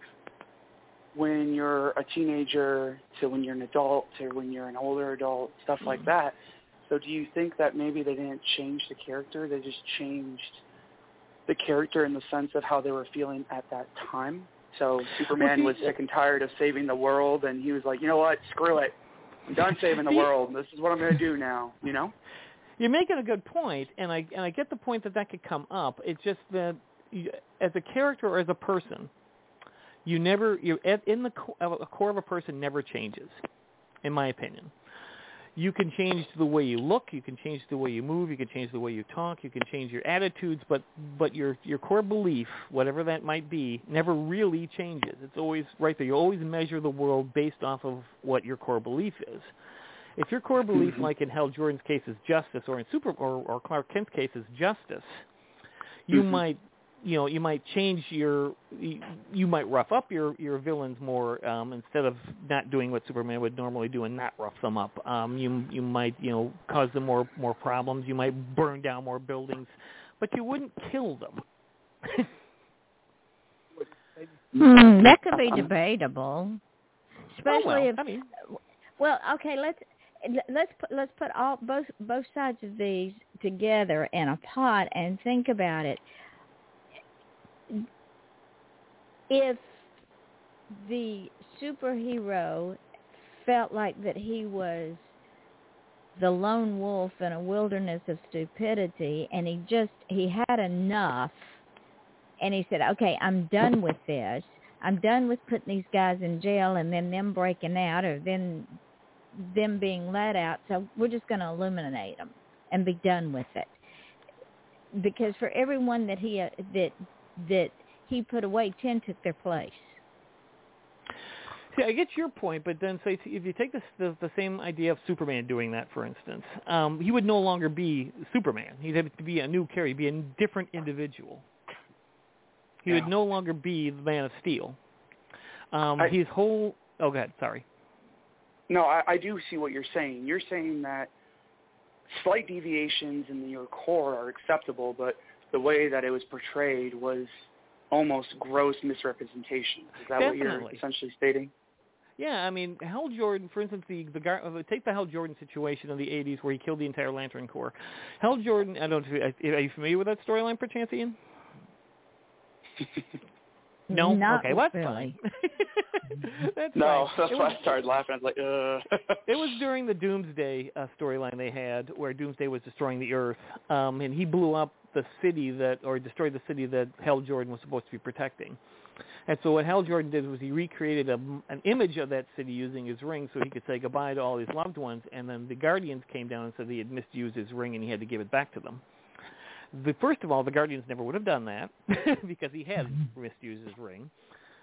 Speaker 3: when you're a teenager to when you're an adult to when you're an older adult, stuff like that. So do you think that maybe they didn't change the character? They just changed the character in the sense of how they were feeling at that time? So Superman was sick and tired of saving the world, and he was like, you know what, screw it. I'm done saving the world. This is what I'm going to do now. You know.
Speaker 4: You're making a good point, and I and I get the point that that could come up. It's just that you, as a character or as a person, you never you in the core of a person never changes, in my opinion you can change the way you look, you can change the way you move, you can change the way you talk, you can change your attitudes, but but your your core belief, whatever that might be, never really changes. It's always right there. You always measure the world based off of what your core belief is. If your core belief, mm-hmm. like in Hal Jordan's case, is justice, or in Super or, or Clark Kent's case is justice, you mm-hmm. might you know you might change your you, might rough up your your villains more um instead of not doing what superman would normally do and not rough them up. Um you you might you know cause them more more problems. You might burn down more buildings but you wouldn't kill them.
Speaker 2: Hmm, that could be debatable. Especially
Speaker 4: oh, well,
Speaker 2: if
Speaker 4: I mean,
Speaker 2: well okay let's let's put let's put all both both sides of these together in a pot and think about it if the superhero felt like that he was the lone wolf in a wilderness of stupidity and he just he had enough and he said okay i'm done with this. I'm done with putting these guys in jail and then them breaking out or then them being let out. So we're just going to illuminate them and be done with it. Because for everyone that he uh, that that he put away, ten took their place.
Speaker 4: See, I get your point, but then say if you take this, the, the same idea of Superman doing that, for instance, um, he would no longer be Superman. He'd have to be a new character, be a different individual. He yeah. would no longer be the Man of Steel. Um, I, his whole oh, go ahead. Sorry.
Speaker 3: No, I, I do see what you're saying. You're saying that slight deviations in your core are acceptable, but the way that it was portrayed was almost gross misrepresentation. Is that
Speaker 4: Definitely.
Speaker 3: what you're essentially stating?
Speaker 4: Yeah, I mean, Hal Jordan, for instance, the the uh, take the Hal Jordan situation in the '80s where he killed the entire Lantern Corps. Hal Jordan, I don't. Are you familiar with that storyline, perchance, Ian? <laughs> no.
Speaker 2: Not
Speaker 4: okay, well, that's
Speaker 2: really.
Speaker 4: fine. <laughs> that's
Speaker 3: no,
Speaker 4: fine.
Speaker 3: that's
Speaker 4: it
Speaker 3: why
Speaker 4: was,
Speaker 3: I started laughing. I was like, uh.
Speaker 4: it was during the Doomsday uh, storyline they had, where Doomsday was destroying the Earth, um, and he blew up the city that, or destroyed the city that Hal Jordan was supposed to be protecting. And so what Hal Jordan did was he recreated a, an image of that city using his ring so he could say goodbye to all his loved ones. And then the Guardians came down and said he had misused his ring and he had to give it back to them. The, first of all, the Guardians never would have done that <laughs> because he had misused his ring.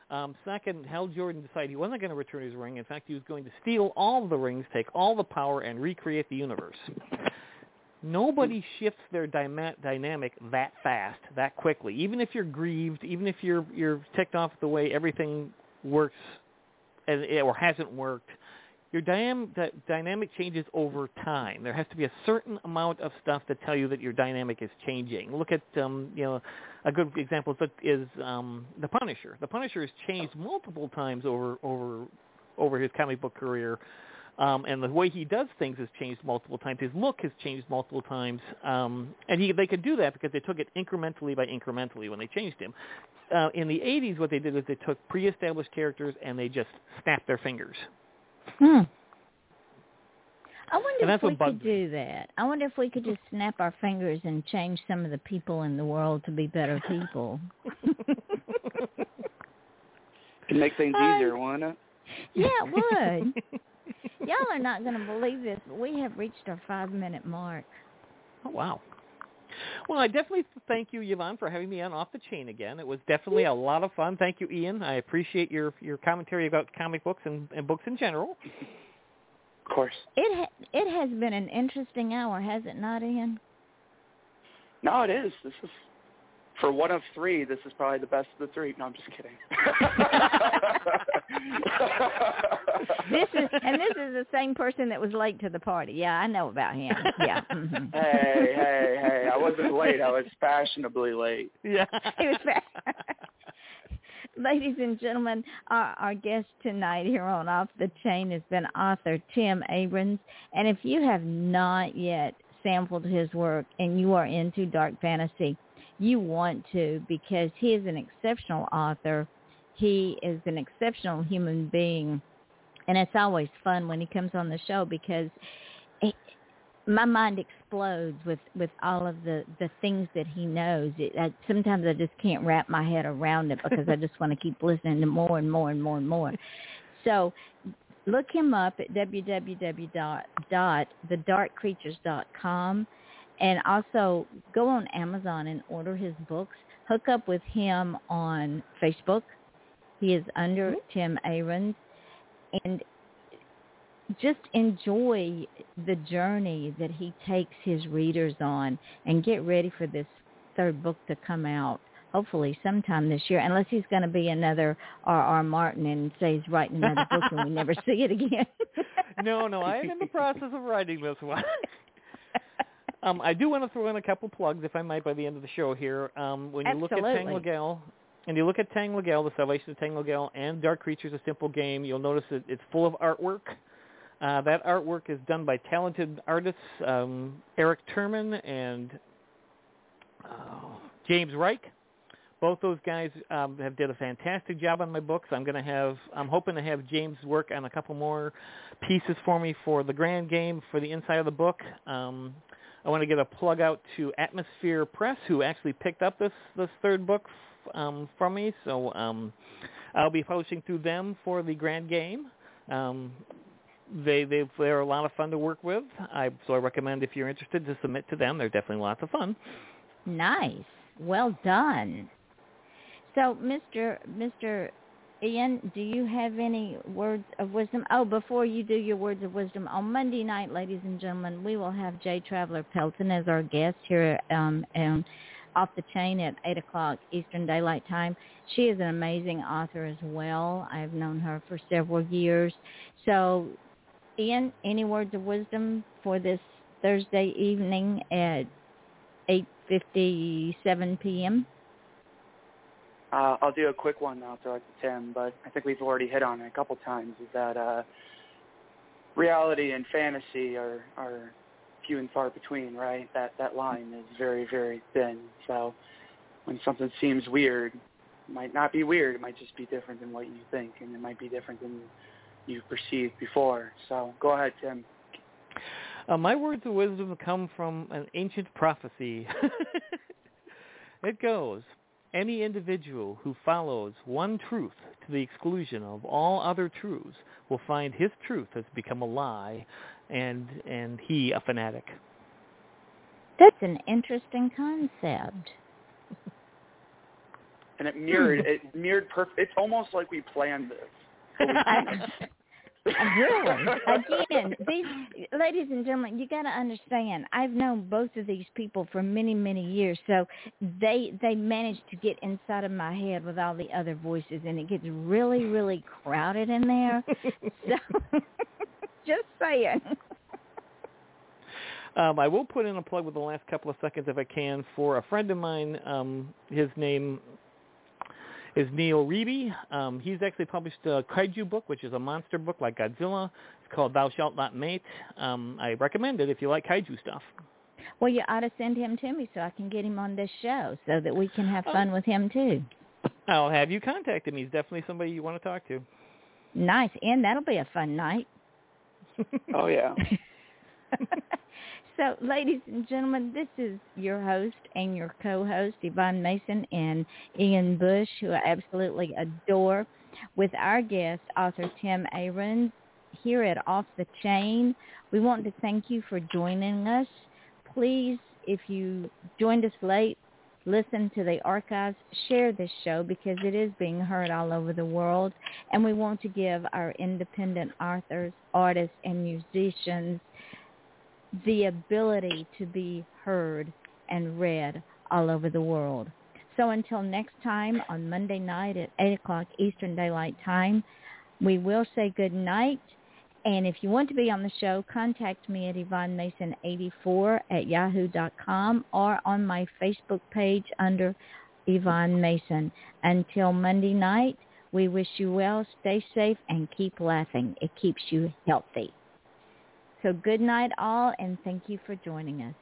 Speaker 4: Um, second, Hal Jordan decided he wasn't going to return his ring. In fact, he was going to steal all the rings, take all the power, and recreate the universe nobody shifts their dyma- dynamic that fast, that quickly. Even if you're grieved, even if you're you're ticked off at the way everything works and, or hasn't worked, your dynam- dynamic changes over time. There has to be a certain amount of stuff to tell you that your dynamic is changing. Look at um, you know a good example is, is um, the Punisher. The Punisher has changed multiple times over over over his comic book career um, and the way he does things has changed multiple times. His look has changed multiple times, um, and he, they could do that because they took it incrementally by incrementally when they changed him. Uh, in the 80s, what they did was they took pre-established characters and they just snapped their fingers.
Speaker 2: Hmm. I wonder
Speaker 4: if
Speaker 2: we could
Speaker 4: me.
Speaker 2: do that. I wonder if we could just snap our fingers and change some of the people in the world to be better people. <laughs>
Speaker 3: Can make things easier, why not?
Speaker 2: Yeah, it would. <laughs> Y'all are not going to believe this, but we have reached our five-minute mark.
Speaker 4: Oh wow! Well, I definitely thank you, Yvonne, for having me on Off the Chain again. It was definitely a lot of fun. Thank you, Ian. I appreciate your your commentary about comic books and, and books in general.
Speaker 3: Of course.
Speaker 2: It ha- it has been an interesting hour, has it not, Ian?
Speaker 3: No, it is. This is for one of three. This is probably the best of the three. No, I'm just kidding. <laughs>
Speaker 2: This is and this is the same person that was late to the party. Yeah, I know about him. Yeah. <laughs> mhm.
Speaker 3: hey, hey, hey! I wasn't late. I was fashionably late.
Speaker 4: Yeah. <laughs>
Speaker 2: It was bad. <laughs> Ladies and gentlemen, our, our guest tonight here on Off the Chain has been author Tim Ahrens. And if you have not yet sampled his work and you are into dark fantasy, you want to because he is an exceptional author. He is an exceptional human being. And it's always fun when he comes on the show because it, my mind explodes with with all of the the things that he knows. It, I, sometimes I just can't wrap my head around it because I just want to keep listening to more and more and more and more. So look him up at www.thedarkcreatures.com and also go on Amazon and order his books. Hook up with him on Facebook. He is under mm-hmm. Tim Ahrens and just enjoy the journey that he takes his readers on and get ready for this third book to come out hopefully sometime this year unless he's going to be another R.R. Martin and say he's writing another book and we never see it again. <laughs>
Speaker 4: no, no, I am in the process of writing this one. <laughs> um, I do want to throw in a couple plugs, if I might, by the end of the show here. Um, when you look at Tang
Speaker 2: Absolutely.
Speaker 4: And you look at Tanlegalle, The Salvation of Tanlegalle, and Dark Creatures, A Simple Game, you'll notice that it's full of artwork. Uh, that artwork is done by talented artists um, Eric Turman and uh, James Reich. Both those guys um, have did a fantastic job on my books. I'm going to have, I'm hoping to have James work on a couple more pieces for me for the grand game for the inside of the book. Um, I want to get a plug out to Atmosphere Press, who actually picked up this this third book um, from me. So um, I'll be publishing through them for the grand game. Um, they they they're a lot of fun to work with. I so I recommend if you're interested to submit to them. They're definitely lots of fun.
Speaker 2: Nice. Well done. So, Mr. Mr. Ian, do you have any words of wisdom? Oh, before you do your words of wisdom, on Monday night, ladies and gentlemen, we will have Jay Traveler Pelton as our guest here um, um, off the chain at 8 o'clock Eastern Daylight Time. She is an amazing author as well. I've known her for several years. So, Ian, any words of wisdom for this Thursday evening at 8.57 p.m.?
Speaker 3: Uh, I'll do a quick one. I'll throw it to Tim, but I think we've already hit on it a couple times. Is that uh, reality and fantasy are are few and far between, right? That that line is very very thin. So when something seems weird, it might not be weird. It might just be different than what you think, and it might be different than you perceived before. So go ahead, Tim.
Speaker 4: Uh, my words of wisdom come from an ancient prophecy. <laughs> it goes, any individual who follows one truth to the exclusion of all other truths will find his truth has become a lie and and he a fanatic.
Speaker 2: That's an interesting concept.
Speaker 3: And it mirrored it mirrored perfect. It's almost like we planned this. <laughs> <laughs>
Speaker 2: really? Again, these ladies and gentlemen, you got to understand. I've known both of these people for many, many years, so they they manage to get inside of my head with all the other voices, and it gets really, really crowded in there. so, <laughs> just saying.
Speaker 4: Um, I will put in a plug with the last couple of seconds if I can for a friend of mine. Um, his name is Neil Reedy. Um, he's actually published a kaiju book, which is a monster book like Godzilla. It's called Thou Shalt Not Mate. Um, I recommend it if you like kaiju stuff.
Speaker 2: Well, you ought to send him to me so I can get him on this show so that we can have fun with him too.
Speaker 4: I'll have you contact him. He's definitely somebody you want to talk to.
Speaker 2: Nice, and that'll be a fun night.
Speaker 3: oh yeah. <laughs>
Speaker 2: so, ladies and gentlemen, this is your host and your co-host, Yvonne Mason and Ian Bush, who I absolutely adore, with our guest, author Tim Ahrens, here at Off the Chain. We want to thank you for joining us. Please, if you joined us late, listen to the archives, share this show because it is being heard all over the world. And we want to give our independent authors, artists, and musicians the ability to be heard and read all over the world. So until next time on Monday night at 8 o'clock Eastern Daylight Time, we will say good night. And if you want to be on the show, contact me at YvonneMason84 at yahoo.com or on my Facebook page under Yvonne Mason. Until Monday night, we wish you well, stay safe, and keep laughing. It keeps you healthy. So good night all, and thank you for joining us.